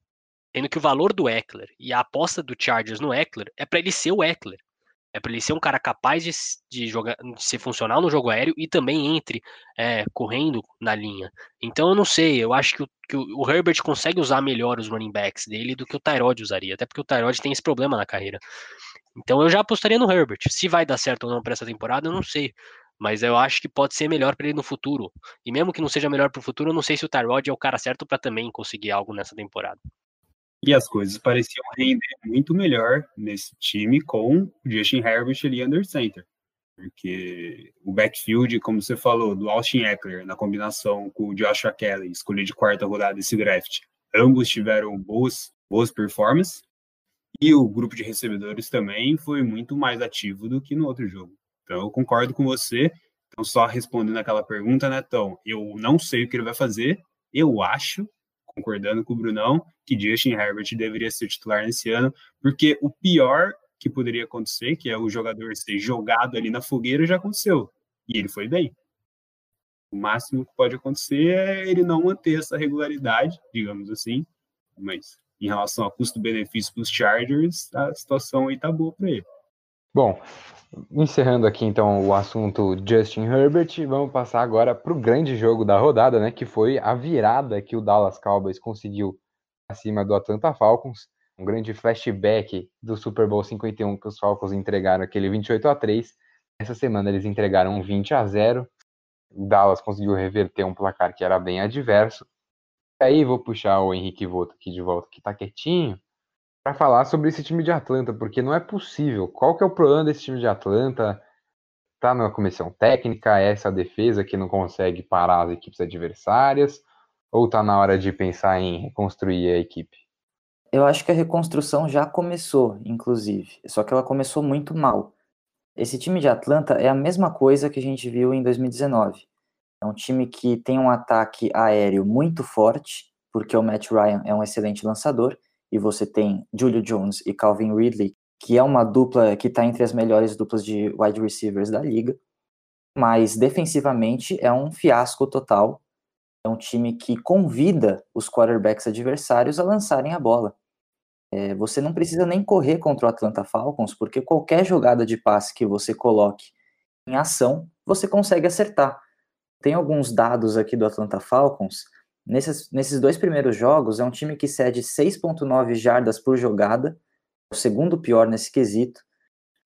Sendo que o valor do Eckler e a aposta do Chargers no Eckler é para ele ser o Eckler. É para ele ser um cara capaz de, de, jogar, de ser funcional no jogo aéreo e também entre é, correndo na linha. Então eu não sei, eu acho que, o, que o, Herbert consegue usar melhor os running backs dele do que o Tyrod usaria, até porque o Tyrod tem esse problema na carreira. Então eu já apostaria no Herbert. Se vai dar certo ou não para essa temporada, eu não sei mas eu acho que pode ser melhor para ele no futuro. E mesmo que não seja melhor para o futuro, eu não sei se o Tyrod é o cara certo para também conseguir algo nessa temporada. E as coisas pareciam render muito melhor nesse time com o Justin Herbert ali under center. Porque o backfield, como você falou, do Austin Eckler, na combinação com o Joshua Kelly, escolhido de quarta rodada desse draft, ambos tiveram boas, boas performances. E o grupo de recebedores também foi muito mais ativo do que no outro jogo. Então, eu concordo com você. Então, só respondendo aquela pergunta, né, Então, eu não sei o que ele vai fazer. Eu acho, concordando com o Brunão, que Justin Herbert deveria ser titular nesse ano, porque o pior que poderia acontecer, que é o jogador ser jogado ali na fogueira, já aconteceu. E ele foi bem. O máximo que pode acontecer é ele não manter essa regularidade, digamos assim. Mas em relação a custo-benefício para os Chargers, a situação aí tá boa para ele. Bom, encerrando aqui então o assunto Justin Herbert, vamos passar agora para o grande jogo da rodada, né? Que foi a virada que o Dallas Cowboys conseguiu acima do Atlanta Falcons. Um grande flashback do Super Bowl 51 que os Falcons entregaram aquele 28 a 3. Essa semana eles entregaram 20 a 0. O Dallas conseguiu reverter um placar que era bem adverso. E aí vou puxar o Henrique Voto aqui de volta, que tá quietinho para falar sobre esse time de Atlanta, porque não é possível. Qual que é o problema desse time de Atlanta? Tá na comissão técnica, é essa defesa que não consegue parar as equipes adversárias, ou tá na hora de pensar em reconstruir a equipe? Eu acho que a reconstrução já começou, inclusive, só que ela começou muito mal. Esse time de Atlanta é a mesma coisa que a gente viu em 2019. É um time que tem um ataque aéreo muito forte, porque o Matt Ryan é um excelente lançador, e você tem Julio Jones e Calvin Ridley, que é uma dupla que está entre as melhores duplas de wide receivers da liga, mas defensivamente é um fiasco total. É um time que convida os quarterbacks adversários a lançarem a bola. É, você não precisa nem correr contra o Atlanta Falcons, porque qualquer jogada de passe que você coloque em ação, você consegue acertar. Tem alguns dados aqui do Atlanta Falcons Nesses, nesses dois primeiros jogos, é um time que cede 6,9 jardas por jogada, o segundo pior nesse quesito.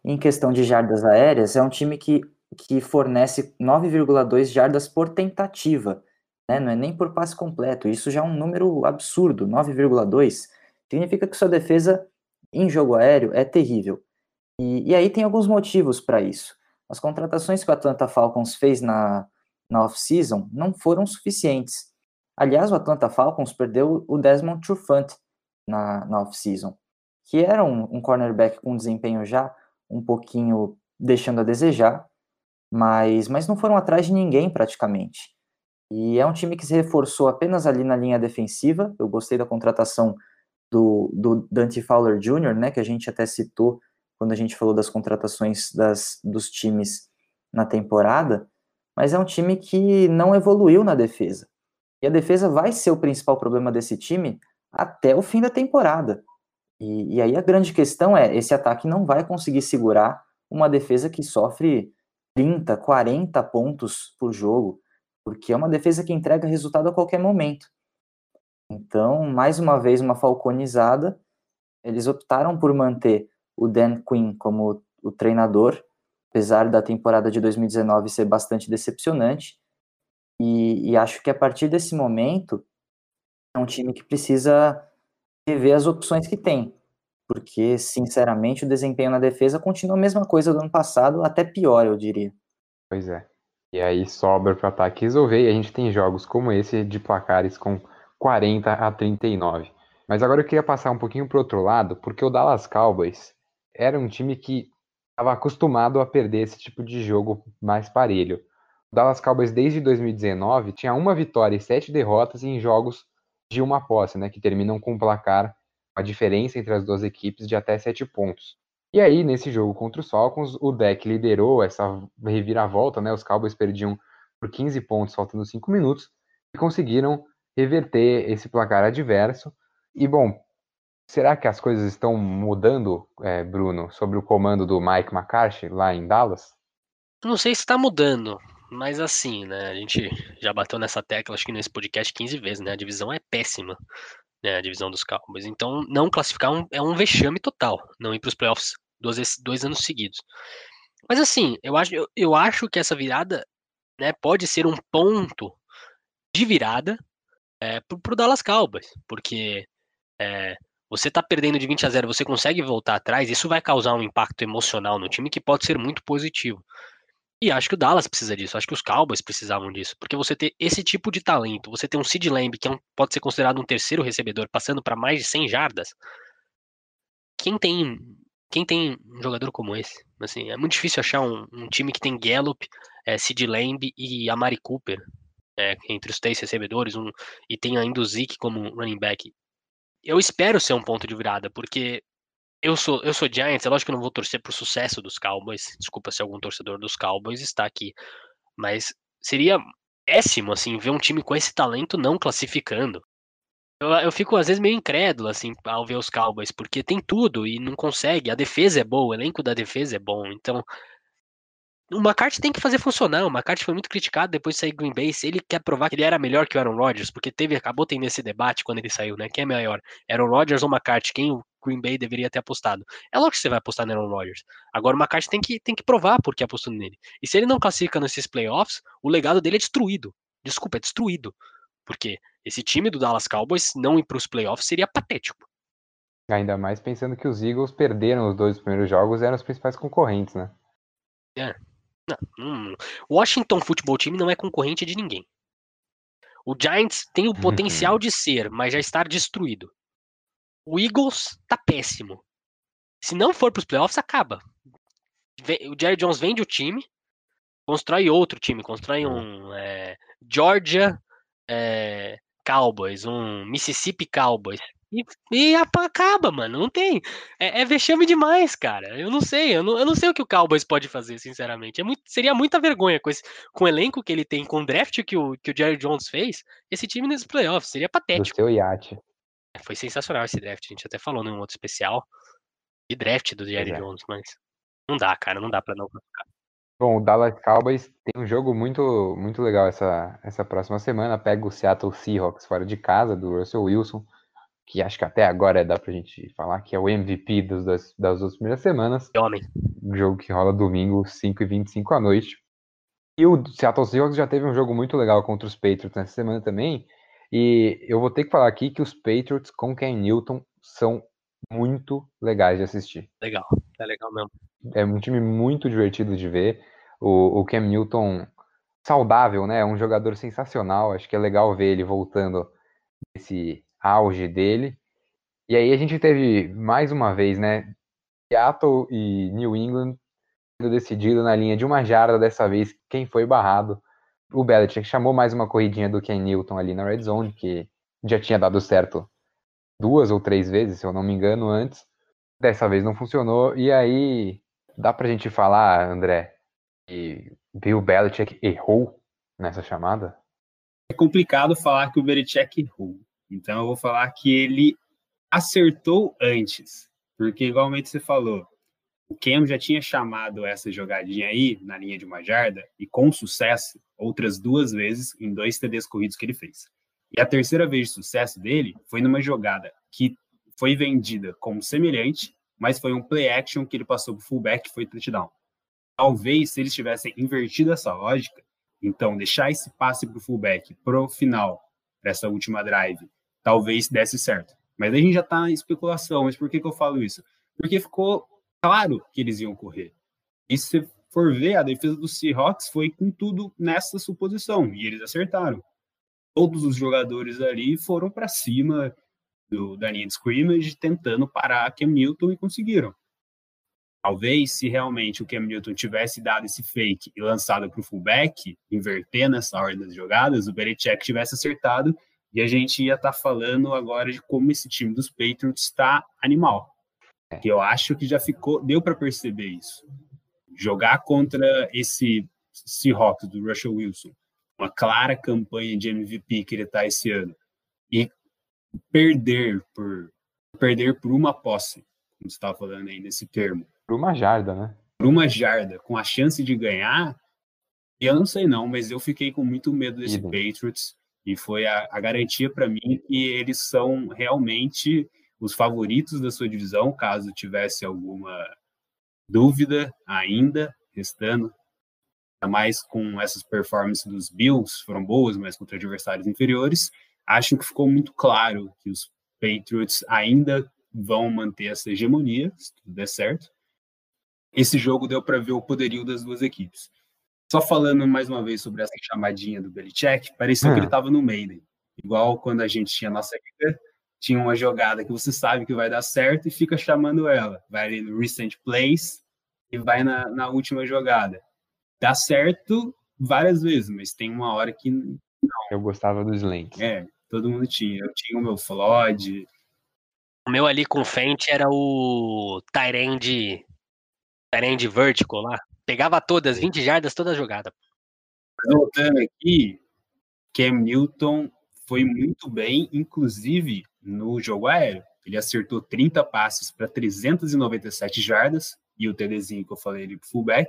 Em questão de jardas aéreas, é um time que, que fornece 9,2 jardas por tentativa. né? não é nem por passe completo. Isso já é um número absurdo, 9,2. Significa que sua defesa em jogo aéreo é terrível. E, e aí tem alguns motivos para isso. As contratações que o Atlanta Falcons fez na, na off-season não foram suficientes. Aliás, o Atlanta Falcons perdeu o Desmond Trufant na, na off-season, que era um, um cornerback com desempenho já um pouquinho deixando a desejar, mas, mas não foram atrás de ninguém praticamente. E é um time que se reforçou apenas ali na linha defensiva. Eu gostei da contratação do, do Dante Fowler Jr., né, que a gente até citou quando a gente falou das contratações das, dos times na temporada, mas é um time que não evoluiu na defesa. E a defesa vai ser o principal problema desse time até o fim da temporada. E, e aí a grande questão é: esse ataque não vai conseguir segurar uma defesa que sofre 30, 40 pontos por jogo, porque é uma defesa que entrega resultado a qualquer momento. Então, mais uma vez, uma falconizada. Eles optaram por manter o Dan Quinn como o treinador, apesar da temporada de 2019 ser bastante decepcionante. E, e, acho que a partir desse momento é um time que precisa rever as opções que tem, porque sinceramente o desempenho na defesa continua a mesma coisa do ano passado, até pior, eu diria. Pois é. E aí sobra para o ataque resolver, e a gente tem jogos como esse de placares com 40 a 39. Mas agora eu queria passar um pouquinho para outro lado, porque o Dallas Cowboys era um time que estava acostumado a perder esse tipo de jogo mais parelho. Dallas Cowboys desde 2019 tinha uma vitória e sete derrotas em jogos de uma posse, né, que terminam com um placar, a diferença entre as duas equipes de até sete pontos. E aí, nesse jogo contra os Falcons, o deck liderou essa reviravolta, né? Os Cowboys perdiam por 15 pontos, faltando 5 minutos, e conseguiram reverter esse placar adverso. E, bom, será que as coisas estão mudando, é, Bruno, sobre o comando do Mike McCarthy lá em Dallas? Não sei se está mudando, mas assim, né? A gente já bateu nessa tecla, acho que nesse podcast 15 vezes, né? A divisão é péssima, né? A divisão dos Cowboys. Então, não classificar um, é um vexame total, não ir para os playoffs dois, dois anos seguidos. Mas assim, eu acho, eu, eu acho que essa virada né, pode ser um ponto de virada é, para o Dallas Cowboys, porque é, você está perdendo de 20 a 0, você consegue voltar atrás, isso vai causar um impacto emocional no time que pode ser muito positivo. E acho que o Dallas precisa disso, acho que os Cowboys precisavam disso, porque você ter esse tipo de talento, você ter um Sid Lamb, que é um, pode ser considerado um terceiro recebedor, passando para mais de 100 jardas, quem tem quem tem um jogador como esse? Assim, é muito difícil achar um, um time que tem Gallup, é, Sid Lamb e Amari Cooper é, entre os três recebedores um, e tem ainda o Zeke como running back. Eu espero ser um ponto de virada, porque eu sou, eu sou Giants, é lógico que eu não vou torcer pro sucesso dos Cowboys, desculpa se algum torcedor dos Cowboys está aqui, mas seria péssimo, assim, ver um time com esse talento não classificando. Eu, eu fico às vezes meio incrédulo, assim, ao ver os Cowboys, porque tem tudo e não consegue. A defesa é boa, o elenco da defesa é bom. Então, o McCarthy tem que fazer funcionar. O McCarthy foi muito criticado depois de sair Green Bay. Se ele quer provar que ele era melhor que o Aaron Rodgers, porque teve, acabou tendo esse debate quando ele saiu, né? Quem é melhor? Aaron Rodgers ou McCarthy? Quem Green Bay deveria ter apostado? É lógico que você vai apostar no Aaron Rodgers. Agora o McCarthy tem que, tem que provar porque apostou nele. E se ele não classifica nesses playoffs, o legado dele é destruído. Desculpa, é destruído. Porque esse time do Dallas Cowboys não ir para os playoffs seria patético. Ainda mais pensando que os Eagles perderam os dois primeiros jogos, eram os principais concorrentes, né? É. Não, não. Washington Football Team não é concorrente de ninguém. O Giants tem o *laughs* potencial de ser, mas já está destruído. O Eagles tá péssimo. Se não for para os playoffs, acaba. O Jerry Jones vende o time, constrói outro time, constrói um é, Georgia é, Cowboys, um Mississippi Cowboys. E, e acaba, mano. Não tem. É, é, vexame demais, cara. Eu não sei. Eu não, eu não sei o que o Cowboys pode fazer, sinceramente. É muito, seria muita vergonha com, esse, com o elenco que ele tem, com o draft que o, que o Jerry Jones fez, esse time nesses playoffs. Seria patético. Do seu iate. É, foi sensacional esse draft. A gente até falou num outro especial de draft do Jerry é. Jones, mas não dá, cara. Não dá pra não Bom, o Dallas Cowboys tem um jogo muito, muito legal essa, essa próxima semana. Pega o Seattle Seahawks fora de casa, do Russell Wilson, que acho que até agora dá pra gente falar que é o MVP dos, das, das duas primeiras semanas. Homem. Um jogo que rola domingo, 5h25 à noite. E o Seattle Seahawks já teve um jogo muito legal contra os Patriots nessa semana também. E eu vou ter que falar aqui que os Patriots com Ken Newton são muito legais de assistir. Legal, é legal mesmo. É um time muito divertido de ver. O, o Cam Newton saudável, né? É um jogador sensacional. Acho que é legal ver ele voltando esse auge dele. E aí a gente teve mais uma vez, né? Seattle e New England decidido na linha de uma jarda dessa vez quem foi barrado. O Belichick chamou mais uma corridinha do Ken Newton ali na red zone, que já tinha dado certo duas ou três vezes, se eu não me engano, antes. Dessa vez não funcionou. E aí, dá pra gente falar, André, que Bill Belichick errou nessa chamada? É complicado falar que o Belichick errou. Então eu vou falar que ele acertou antes. Porque, igualmente você falou, o Cam já tinha chamado essa jogadinha aí na linha de uma jarda e com sucesso outras duas vezes em dois TDs corridos que ele fez. E a terceira vez de sucesso dele foi numa jogada que foi vendida como semelhante, mas foi um play action que ele passou para o fullback e foi touchdown. Talvez se eles tivessem invertido essa lógica, então deixar esse passe para o fullback pro final dessa última drive, talvez desse certo. Mas a gente já está em especulação. Mas por que, que eu falo isso? Porque ficou claro que eles iam correr. E se for ver, a defesa do Seahawks foi com tudo nessa suposição, e eles acertaram. Todos os jogadores ali foram para cima do, da linha de scrimmage, tentando parar Cam Newton e conseguiram. Talvez, se realmente o Cam Newton tivesse dado esse fake e lançado para o fullback, invertendo essa ordem das jogadas, o Belichick tivesse acertado e a gente ia estar tá falando agora de como esse time dos Patriots está animal. É. que eu acho que já ficou, deu para perceber isso. Jogar contra esse Seahawks do Russell Wilson, uma clara campanha de MVP que ele está esse ano, e perder por perder por uma posse, como você estava falando aí nesse termo. Por uma jarda, né? Por uma jarda, com a chance de ganhar, eu não sei não, mas eu fiquei com muito medo desse Patriots e foi a, a garantia para mim que eles são realmente os favoritos da sua divisão, caso tivesse alguma dúvida ainda restando. Mais com essas performances dos Bills, foram boas, mas contra adversários inferiores. Acho que ficou muito claro que os Patriots ainda vão manter essa hegemonia, se tudo der certo. Esse jogo deu para ver o poderio das duas equipes. Só falando mais uma vez sobre essa chamadinha do Belichick, parecia hum. que ele estava no Maiden. Igual quando a gente tinha nossa liga, tinha uma jogada que você sabe que vai dar certo e fica chamando ela. Vai ali no recent plays e vai na, na última jogada. Dá certo várias vezes, mas tem uma hora que não. Eu gostava dos links. É, todo mundo tinha. Eu tinha o meu Flood. O meu ali com Fent era o Tyrande Tyrande Vertical lá. Pegava todas, 20 jardas toda a jogada. Voltando aqui, Cam Newton foi muito bem, inclusive no jogo aéreo. Ele acertou 30 passes para 397 jardas, e o TDzinho que eu falei ali fullback,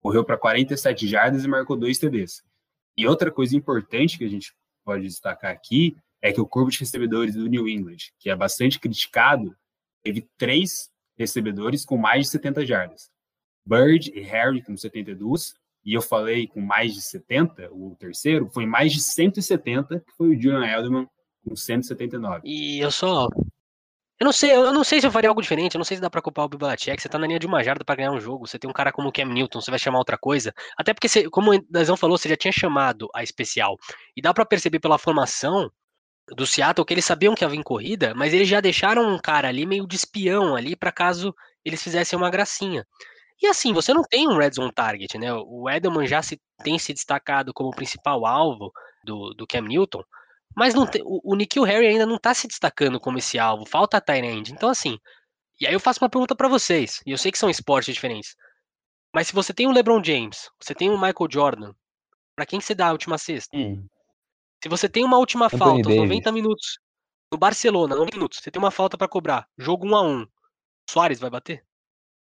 correu para 47 jardas e marcou dois TDs. E outra coisa importante que a gente pode destacar aqui é que o corpo de recebedores do New England, que é bastante criticado, teve três recebedores com mais de 70 jardas. Bird e Harry com 72, e eu falei com mais de 70, o terceiro, foi mais de 170, que foi o Julian Edelman com 179. E eu só. Eu não sei, eu não sei se eu faria algo diferente, eu não sei se dá pra culpar o Bibalacek, você tá na linha de uma jarda para ganhar um jogo, você tem um cara como o Cam Newton, você vai chamar outra coisa, até porque, você, como o Dazão falou, você já tinha chamado a especial, e dá para perceber pela formação do Seattle que eles sabiam que havia em corrida, mas eles já deixaram um cara ali meio de espião ali para caso eles fizessem uma gracinha. E assim, você não tem um red zone target, né? O Edelman já se, tem se destacado como principal alvo do, do Cam Newton, mas não tem, o, o Nikhil Harry ainda não tá se destacando como esse alvo, falta a Tyrande. Então, assim, e aí eu faço uma pergunta para vocês, e eu sei que são esportes diferentes. Mas se você tem o LeBron James, você tem o Michael Jordan, para quem você dá a última cesta? Hum. Se você tem uma última Anthony falta, aos 90 minutos, no Barcelona, 90 minutos, você tem uma falta para cobrar, jogo 1 a 1 Soares vai bater?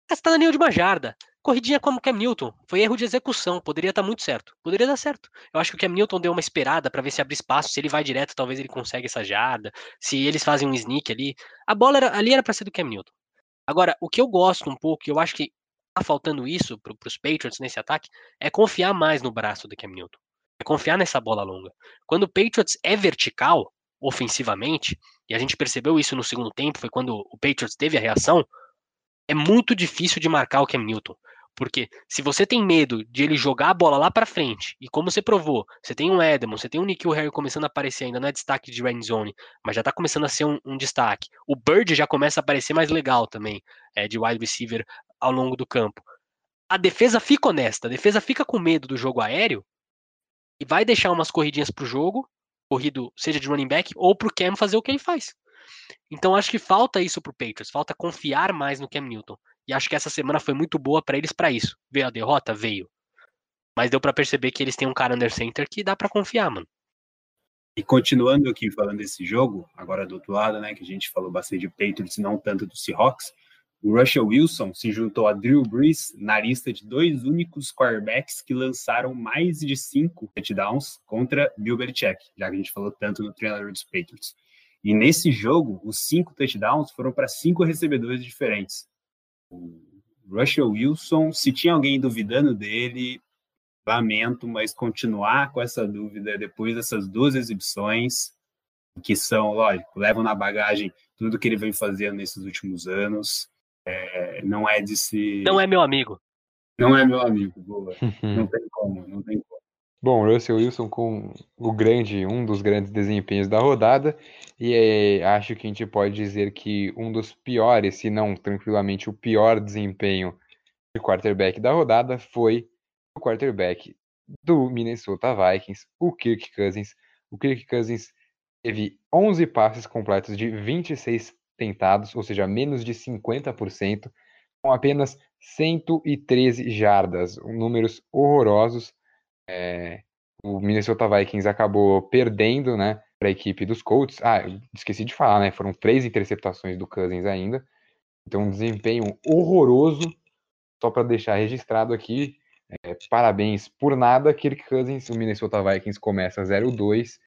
Você tá na linha de uma jarda. Corridinha como o Cam Newton. Foi erro de execução. Poderia estar tá muito certo. Poderia dar certo. Eu acho que o Cam Newton deu uma esperada para ver se abre espaço. Se ele vai direto, talvez ele consiga essa jarda. Se eles fazem um sneak ali. A bola era, ali era para ser do Cam Newton. Agora, o que eu gosto um pouco, eu acho que tá faltando isso para os Patriots nesse ataque é confiar mais no braço do Cam Newton. É confiar nessa bola longa. Quando o Patriots é vertical, ofensivamente, e a gente percebeu isso no segundo tempo, foi quando o Patriots teve a reação, é muito difícil de marcar o Cam Newton. Porque se você tem medo de ele jogar a bola lá para frente, e como você provou, você tem um Edmond, você tem um Nikhil Harry começando a aparecer, ainda não é destaque de red zone, mas já tá começando a ser um, um destaque. O Bird já começa a aparecer mais legal também, é, de wide receiver ao longo do campo. A defesa fica honesta, a defesa fica com medo do jogo aéreo e vai deixar umas corridinhas pro jogo, corrido seja de running back, ou pro Cam fazer o que ele faz. Então acho que falta isso pro Patriots, falta confiar mais no Cam Newton. E acho que essa semana foi muito boa para eles para isso. Veio a derrota? Veio. Mas deu para perceber que eles têm um cara under center que dá para confiar, mano. E continuando aqui falando desse jogo, agora do outro lado, né, que a gente falou bastante de Patriots, não tanto do Seahawks, o Russell Wilson se juntou a Drew Brees na lista de dois únicos quarterbacks que lançaram mais de cinco touchdowns contra Bill Belichick, já que a gente falou tanto no treinador dos Patriots. E nesse jogo, os cinco touchdowns foram para cinco recebedores diferentes o Russell Wilson, se tinha alguém duvidando dele, lamento, mas continuar com essa dúvida depois dessas duas exibições, que são, lógico, levam na bagagem tudo que ele vem fazendo nesses últimos anos, é, não é de se. Não é meu amigo. Não é meu amigo, boa. *laughs* não tem como, não tem como. Bom, Russell Wilson com o grande, um dos grandes desempenhos da rodada, e é, acho que a gente pode dizer que um dos piores, se não tranquilamente o pior desempenho de quarterback da rodada foi o quarterback do Minnesota Vikings, o Kirk Cousins. O Kirk Cousins teve 11 passes completos de 26 tentados, ou seja, menos de 50%, com apenas 113 jardas, números horrorosos é, o Minnesota Vikings acabou perdendo, né, para a equipe dos Colts. Ah, esqueci de falar, né? Foram três interceptações do Cousins ainda. Então, um desempenho horroroso. Só para deixar registrado aqui, é, parabéns por nada, Kirk Cousins. O Minnesota Vikings começa 0-2.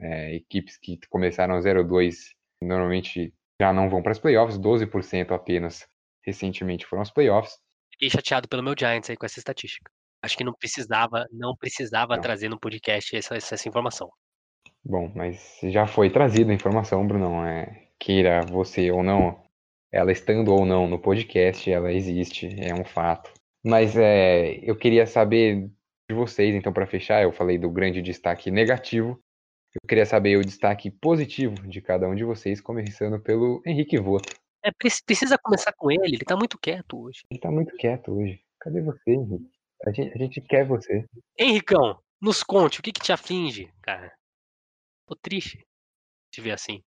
É, equipes que começaram 0-2 normalmente já não vão para as playoffs, 12% apenas recentemente foram as playoffs. Fiquei chateado pelo meu Giants aí com essa estatística. Acho que não precisava, não precisava não. trazer no podcast essa, essa informação. Bom, mas já foi trazida a informação, Bruno. É, queira você ou não, ela estando ou não no podcast, ela existe, é um fato. Mas é, eu queria saber de vocês, então, para fechar, eu falei do grande destaque negativo. Eu queria saber o destaque positivo de cada um de vocês, começando pelo Henrique Voto. É, precisa começar com ele, ele tá muito quieto hoje. Ele tá muito quieto hoje. Cadê você, Henrique? A gente, a gente quer você. Henricão, nos conte, o que que te aflige, cara? Tô triste de ver assim.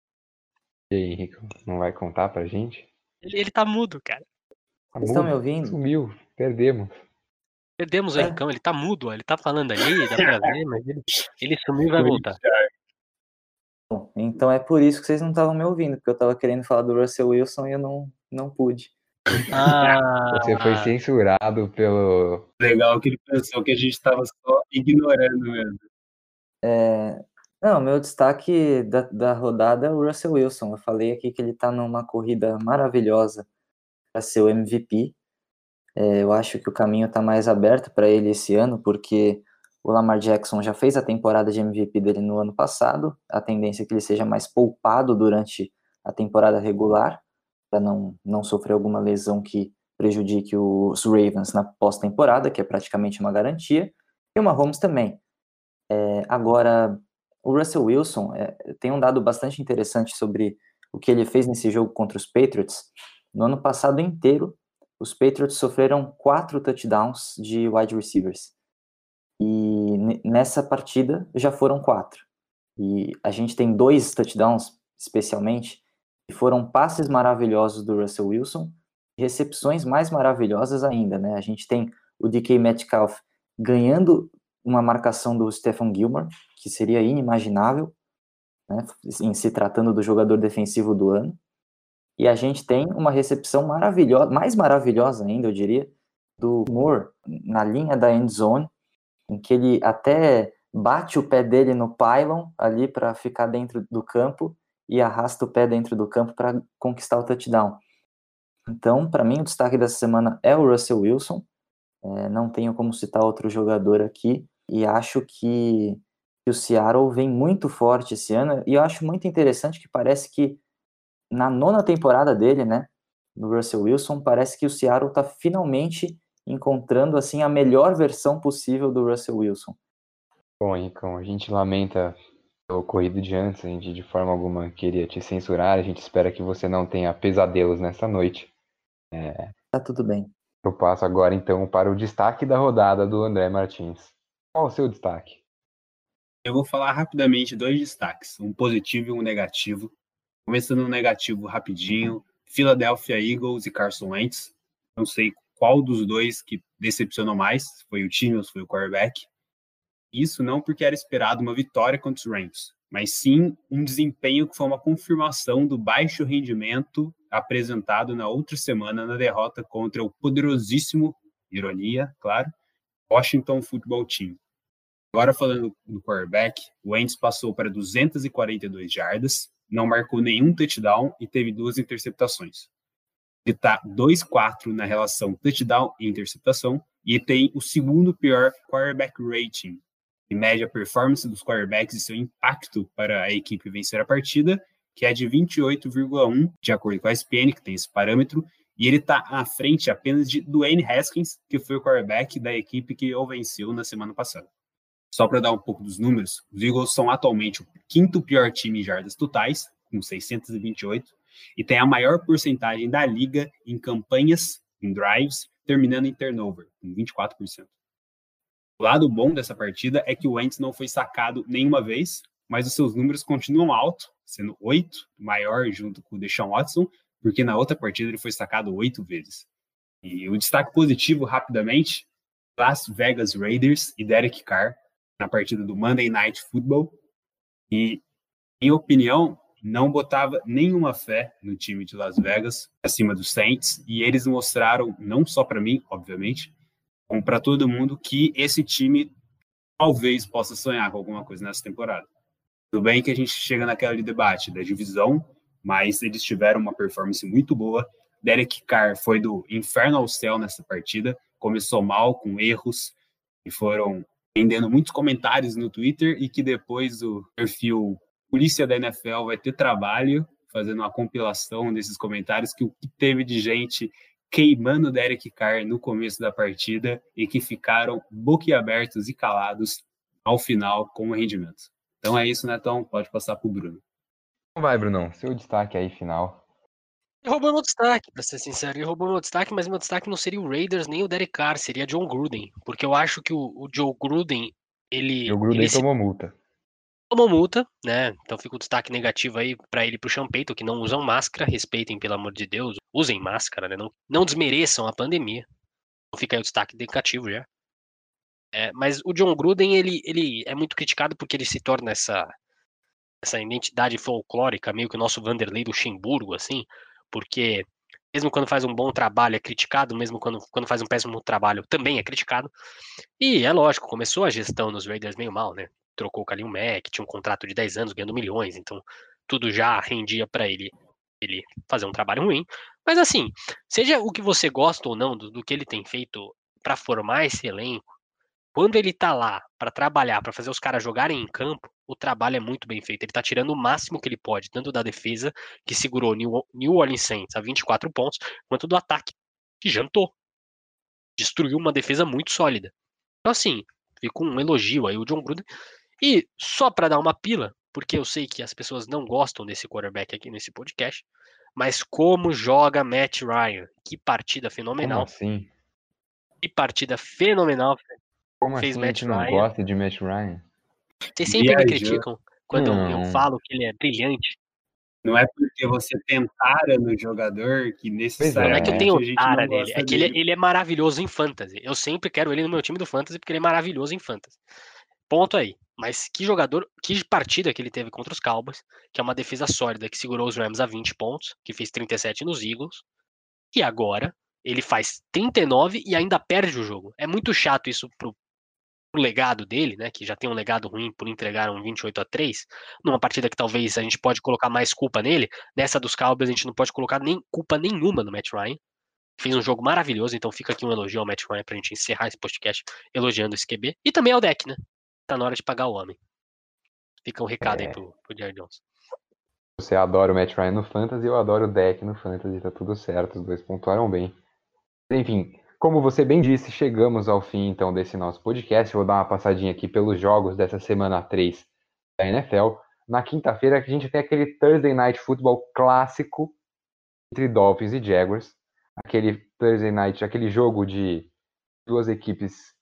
E aí, Henrico, não vai contar pra gente? Ele, ele tá mudo, cara. Tá Vocês estão me ouvindo? Sumiu, perdemos. Perdemos o é. Henricão, ele tá mudo, ele tá falando ali, dá pra *laughs* ver, mas ele, ele sumiu e vai voltar. Bom, então é por isso que vocês não estavam me ouvindo, porque eu tava querendo falar do Russell Wilson e eu não, não pude. Ah, Você foi censurado pelo. Legal que ele pensou que a gente estava só ignorando mesmo. É, não, meu destaque da, da rodada é o Russell Wilson. Eu falei aqui que ele está numa corrida maravilhosa para ser o MVP. É, eu acho que o caminho está mais aberto para ele esse ano, porque o Lamar Jackson já fez a temporada de MVP dele no ano passado. A tendência é que ele seja mais poupado durante a temporada regular para não, não sofrer alguma lesão que prejudique os Ravens na pós-temporada, que é praticamente uma garantia, e o Mahomes também. É, agora, o Russell Wilson é, tem um dado bastante interessante sobre o que ele fez nesse jogo contra os Patriots. No ano passado inteiro, os Patriots sofreram quatro touchdowns de wide receivers. E nessa partida já foram quatro. E a gente tem dois touchdowns, especialmente, e foram passes maravilhosos do Russell Wilson recepções mais maravilhosas ainda, né? A gente tem o DK Metcalf ganhando uma marcação do Stephen Gilmore, que seria inimaginável, né, em se tratando do jogador defensivo do ano. E a gente tem uma recepção maravilhosa, mais maravilhosa ainda, eu diria, do Moore na linha da end zone, em que ele até bate o pé dele no pylon ali para ficar dentro do campo e arrasta o pé dentro do campo para conquistar o touchdown. Então, para mim, o destaque dessa semana é o Russell Wilson. É, não tenho como citar outro jogador aqui. E acho que, que o Seattle vem muito forte esse ano. E eu acho muito interessante que parece que na nona temporada dele, né, no Russell Wilson, parece que o Seattle está finalmente encontrando assim a melhor versão possível do Russell Wilson. Bom, Ricão, a gente lamenta ocorrido de antes, a gente de forma alguma queria te censurar, a gente espera que você não tenha pesadelos nessa noite. É... Tá tudo bem. Eu passo agora então para o destaque da rodada do André Martins. Qual o seu destaque? Eu vou falar rapidamente dois destaques, um positivo e um negativo. Começando no negativo rapidinho, Philadelphia Eagles e Carson Wentz. Não sei qual dos dois que decepcionou mais, foi o time ou foi o quarterback. Isso não porque era esperado uma vitória contra os Rams, mas sim um desempenho que foi uma confirmação do baixo rendimento apresentado na outra semana na derrota contra o poderosíssimo, ironia, claro, Washington Football Team. Agora falando do quarterback, o Wentz passou para 242 jardas, não marcou nenhum touchdown e teve duas interceptações. Ele está 2-4 na relação touchdown e interceptação e tem o segundo pior quarterback rating, que mede a performance dos quarterbacks e seu impacto para a equipe vencer a partida, que é de 28,1, de acordo com a ESPN, que tem esse parâmetro, e ele está à frente apenas de Dwayne Haskins, que foi o quarterback da equipe que o venceu na semana passada. Só para dar um pouco dos números, os Eagles são atualmente o quinto pior time em jardas totais, com 628, e tem a maior porcentagem da liga em campanhas, em drives, terminando em turnover, com 24%. Lado bom dessa partida é que o Wentz não foi sacado nenhuma vez, mas os seus números continuam altos, sendo oito, maior junto com o Deshaun Watson, porque na outra partida ele foi sacado oito vezes. E o destaque positivo, rapidamente, Las Vegas Raiders e Derek Carr na partida do Monday Night Football. E, em opinião, não botava nenhuma fé no time de Las Vegas acima dos Saints e eles mostraram não só para mim, obviamente, como para todo mundo que esse time talvez possa sonhar com alguma coisa nessa temporada. Tudo bem que a gente chega naquele debate da divisão, mas eles tiveram uma performance muito boa. Derek Carr foi do inferno ao céu nessa partida, começou mal com erros e foram rendendo muitos comentários no Twitter e que depois o perfil polícia da NFL vai ter trabalho fazendo uma compilação desses comentários que o que teve de gente queimando o Derek Carr no começo da partida e que ficaram boquiabertos e calados ao final com o rendimento. Então é isso, Netão. Pode passar para o Bruno. Então vai, Brunão. Seu destaque aí final. Ele roubou meu destaque, pra ser sincero. Ele roubou meu destaque, mas meu destaque não seria o Raiders nem o Derek Carr, seria John Gruden. Porque eu acho que o, o Joe Gruden, ele. O Gruden ele tomou se... multa tomou multa, né? Então fica o destaque negativo aí para ele e pro Champeito, que não usam máscara, respeitem, pelo amor de Deus, usem máscara, né? Não, não desmereçam a pandemia. Então fica aí o destaque negativo já. É, mas o John Gruden, ele, ele é muito criticado porque ele se torna essa, essa identidade folclórica, meio que o nosso Vanderlei do Luxemburgo, assim, porque mesmo quando faz um bom trabalho é criticado, mesmo quando, quando faz um péssimo trabalho também é criticado. E é lógico, começou a gestão nos Raiders meio mal, né? Trocou o Kalil Mack, tinha um contrato de 10 anos ganhando milhões, então tudo já rendia para ele ele fazer um trabalho ruim. Mas assim, seja o que você gosta ou não do, do que ele tem feito para formar esse elenco, quando ele tá lá para trabalhar, para fazer os caras jogarem em campo, o trabalho é muito bem feito. Ele tá tirando o máximo que ele pode, tanto da defesa, que segurou New, New Orleans Saints a 24 pontos, quanto do ataque, que jantou. Destruiu uma defesa muito sólida. Então, assim, fica um elogio aí o John Gruden. E só para dar uma pila, porque eu sei que as pessoas não gostam desse quarterback aqui nesse podcast, mas como joga Matt Ryan? Que partida fenomenal. Como assim? Que partida fenomenal como fez assim Matt Ryan. não gosta de Matt Ryan? Vocês sempre me criticam quando não. eu falo que ele é brilhante. Não é porque você tem tara no jogador que necessariamente. Não é que eu tenho tara nele, é que ele, é, ele, é maravilhoso em fantasy. Eu sempre quero ele no meu time do fantasy porque ele é maravilhoso em fantasy. Ponto aí. Mas que jogador, que partida que ele teve contra os Cowboys, que é uma defesa sólida que segurou os Rams a 20 pontos, que fez 37 nos Eagles. E agora ele faz 39 e ainda perde o jogo. É muito chato isso pro, o legado dele, né, que já tem um legado ruim por entregar um 28 a 3, numa partida que talvez a gente pode colocar mais culpa nele, nessa dos Cowboys a gente não pode colocar nem culpa nenhuma no Matt Ryan. Fez um jogo maravilhoso, então fica aqui um elogio ao Matt Ryan pra gente encerrar esse podcast elogiando esse QB. E também ao deck, né? Tá na hora de pagar o homem. Fica um recado é. aí pro, pro Jones. Você adora o Matt Ryan no Fantasy, eu adoro o deck no Fantasy, tá tudo certo, os dois pontuaram bem. Enfim, como você bem disse, chegamos ao fim então desse nosso podcast. Vou dar uma passadinha aqui pelos jogos dessa semana 3 da NFL. Na quinta-feira a gente tem aquele Thursday Night Football clássico entre Dolphins e Jaguars. Aquele Thursday Night, aquele jogo de duas equipes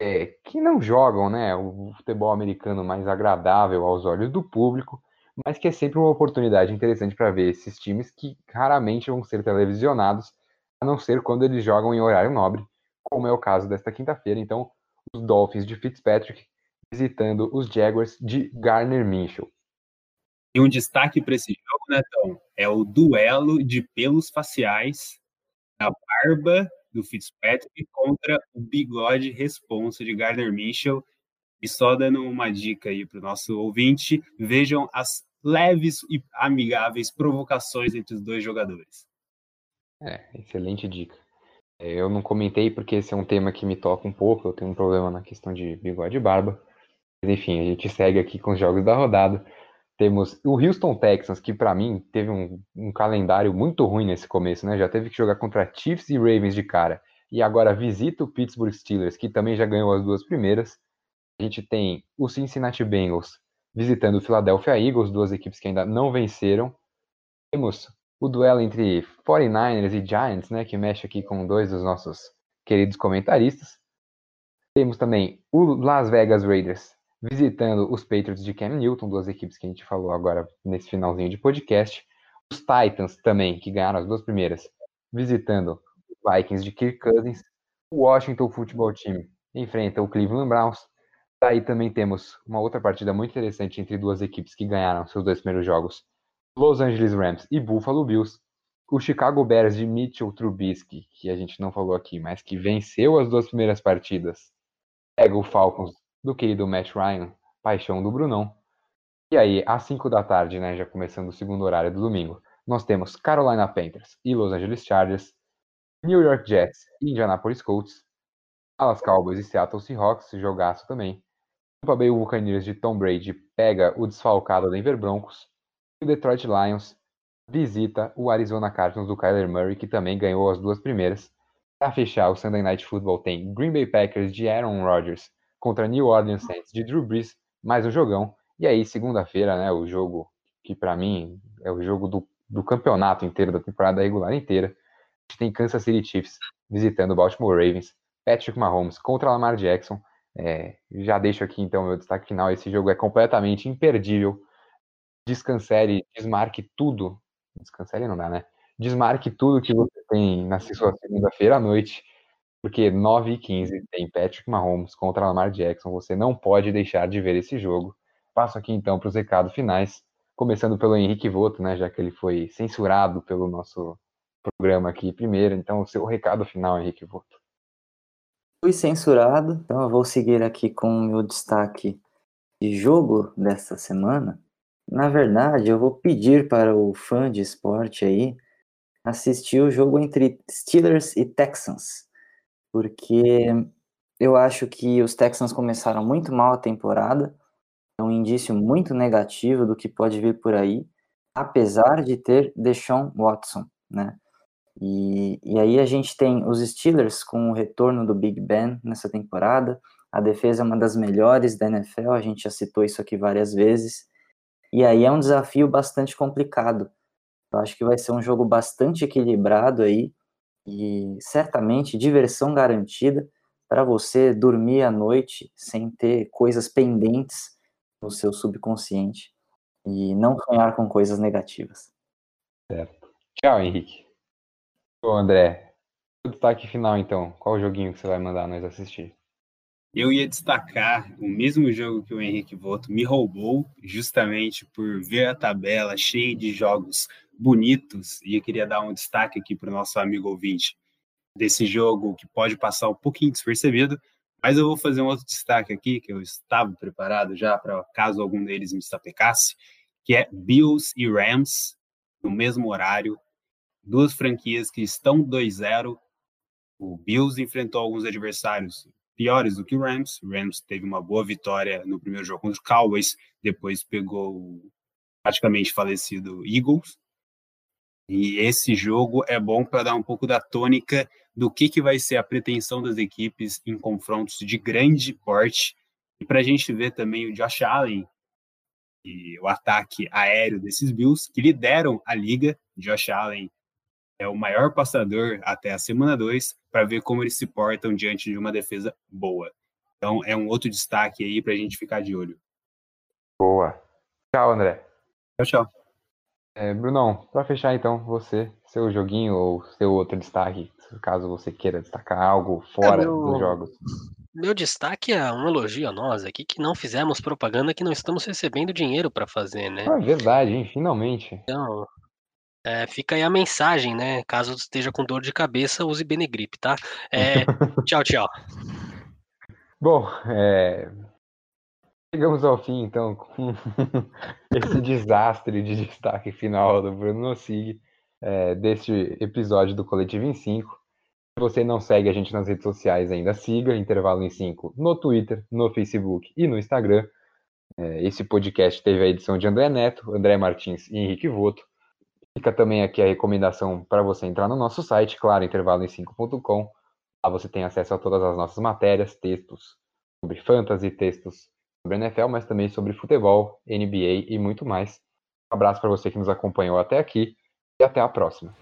é, que não jogam né, o futebol americano mais agradável aos olhos do público, mas que é sempre uma oportunidade interessante para ver esses times que raramente vão ser televisionados a não ser quando eles jogam em horário nobre, como é o caso desta quinta-feira. Então, os Dolphins de Fitzpatrick visitando os Jaguars de Garner Minshew. E um destaque para esse jogo, né, Tom? É o duelo de pelos faciais da barba do Fitzpatrick contra o bigode responsa de Gardner Minshew. E só dando uma dica aí para o nosso ouvinte, vejam as leves e amigáveis provocações entre os dois jogadores. É, excelente dica. É, eu não comentei porque esse é um tema que me toca um pouco, eu tenho um problema na questão de bigode e barba. Mas enfim, a gente segue aqui com os jogos da rodada. Temos o Houston Texans, que para mim teve um, um, calendário muito ruim nesse começo, né? Já teve que jogar contra Chiefs e Ravens de cara. E agora visita o Pittsburgh Steelers, que também já ganhou as duas primeiras. A gente tem o Cincinnati Bengals visitando o Philadelphia Eagles, duas equipes que ainda não venceram. Temos o duelo entre 49ers e Giants, né, que mexe aqui com dois dos nossos queridos comentaristas. Temos também o Las Vegas Raiders visitando os Patriots de Cam Newton, duas equipes que a gente falou agora nesse finalzinho de podcast. Os Titans também, que ganharam as duas primeiras, visitando os Vikings de Kirk Cousins. O Washington Football Team enfrenta o Cleveland Browns. Daí também temos uma outra partida muito interessante entre duas equipes que ganharam seus dois primeiros jogos Los Angeles Rams e Buffalo Bills, o Chicago Bears de Mitchell Trubisky, que a gente não falou aqui, mas que venceu as duas primeiras partidas, pega o Falcons do querido Matt Ryan, paixão do Brunão. E aí, às 5 da tarde, né, já começando o segundo horário do domingo, nós temos Carolina Panthers e Los Angeles Chargers, New York Jets e Indianapolis Colts, Dallas Cowboys e Seattle Seahawks, jogaço também. Tampa Bay Buccaneers de Tom Brady pega o desfalcado Denver Broncos, o Detroit Lions visita o Arizona Cardinals do Kyler Murray, que também ganhou as duas primeiras. Para fechar, o Sunday Night Football tem Green Bay Packers de Aaron Rodgers contra New Orleans Saints de Drew Brees, mais um jogão. E aí, segunda-feira, né, o jogo que para mim é o jogo do, do campeonato inteiro, da temporada regular inteira. A gente tem Kansas City Chiefs visitando o Baltimore Ravens, Patrick Mahomes contra Lamar Jackson. É, já deixo aqui então meu destaque final. Esse jogo é completamente imperdível descancele, desmarque tudo. Descancele não dá, né? Desmarque tudo que você tem na sua segunda-feira à noite, porque 9 e 15 tem Patrick Mahomes contra Lamar Jackson. Você não pode deixar de ver esse jogo. Passo aqui então para os recados finais, começando pelo Henrique Voto, né? Já que ele foi censurado pelo nosso programa aqui primeiro. Então, o seu recado final, Henrique Voto. Fui censurado, então eu vou seguir aqui com o meu destaque de jogo desta semana. Na verdade, eu vou pedir para o fã de esporte aí assistir o jogo entre Steelers e Texans, porque eu acho que os Texans começaram muito mal a temporada, é um indício muito negativo do que pode vir por aí, apesar de ter Deshaun Watson, né? E, e aí a gente tem os Steelers com o retorno do Big Ben nessa temporada, a defesa é uma das melhores da NFL, a gente já citou isso aqui várias vezes, e aí é um desafio bastante complicado. Eu acho que vai ser um jogo bastante equilibrado aí e certamente diversão garantida para você dormir à noite sem ter coisas pendentes no seu subconsciente e não sonhar com coisas negativas. Certo. Tchau, Henrique. Ô, André, o destaque final então. Qual joguinho que você vai mandar nós assistir? Eu ia destacar o mesmo jogo que o Henrique Voto me roubou, justamente por ver a tabela cheia de jogos bonitos, e eu queria dar um destaque aqui para o nosso amigo ouvinte desse jogo que pode passar um pouquinho despercebido, Mas eu vou fazer um outro destaque aqui, que eu estava preparado já para caso algum deles me sapecasse, que é Bills e Rams, no mesmo horário. Duas franquias que estão 2-0. O Bills enfrentou alguns adversários piores do que o Rams. O Rams teve uma boa vitória no primeiro jogo contra o Cowboys, depois pegou o praticamente falecido Eagles. E esse jogo é bom para dar um pouco da tônica do que, que vai ser a pretensão das equipes em confrontos de grande porte. E para a gente ver também o Josh Allen e o ataque aéreo desses Bills, que lideram a liga. Josh Allen é o maior passador até a semana 2, para ver como eles se portam diante de uma defesa boa. Então é um outro destaque aí para a gente ficar de olho. Boa. Tchau, André. Tchau, tchau. É, Brunão, para fechar então, você, seu joguinho ou seu outro destaque, caso você queira destacar algo fora é, meu, dos jogos. Meu destaque é um elogio a nós aqui que não fizemos propaganda que não estamos recebendo dinheiro para fazer, né? É verdade, hein? finalmente. Então, é, fica aí a mensagem, né? Caso esteja com dor de cabeça, use Benegrip, tá? É, *laughs* tchau, tchau. Bom, é, Chegamos ao fim, então, *laughs* com esse desastre de destaque final do Bruno Nossig, é, deste episódio do Coletivo em 5. Se você não segue a gente nas redes sociais ainda, siga Intervalo em 5 no Twitter, no Facebook e no Instagram. É, esse podcast teve a edição de André Neto, André Martins e Henrique Voto. Fica também aqui a recomendação para você entrar no nosso site, claro, intervaloem5.com. Lá você tem acesso a todas as nossas matérias, textos sobre fantasy, textos sobre NFL, mas também sobre futebol, NBA e muito mais. Um abraço para você que nos acompanhou até aqui e até a próxima.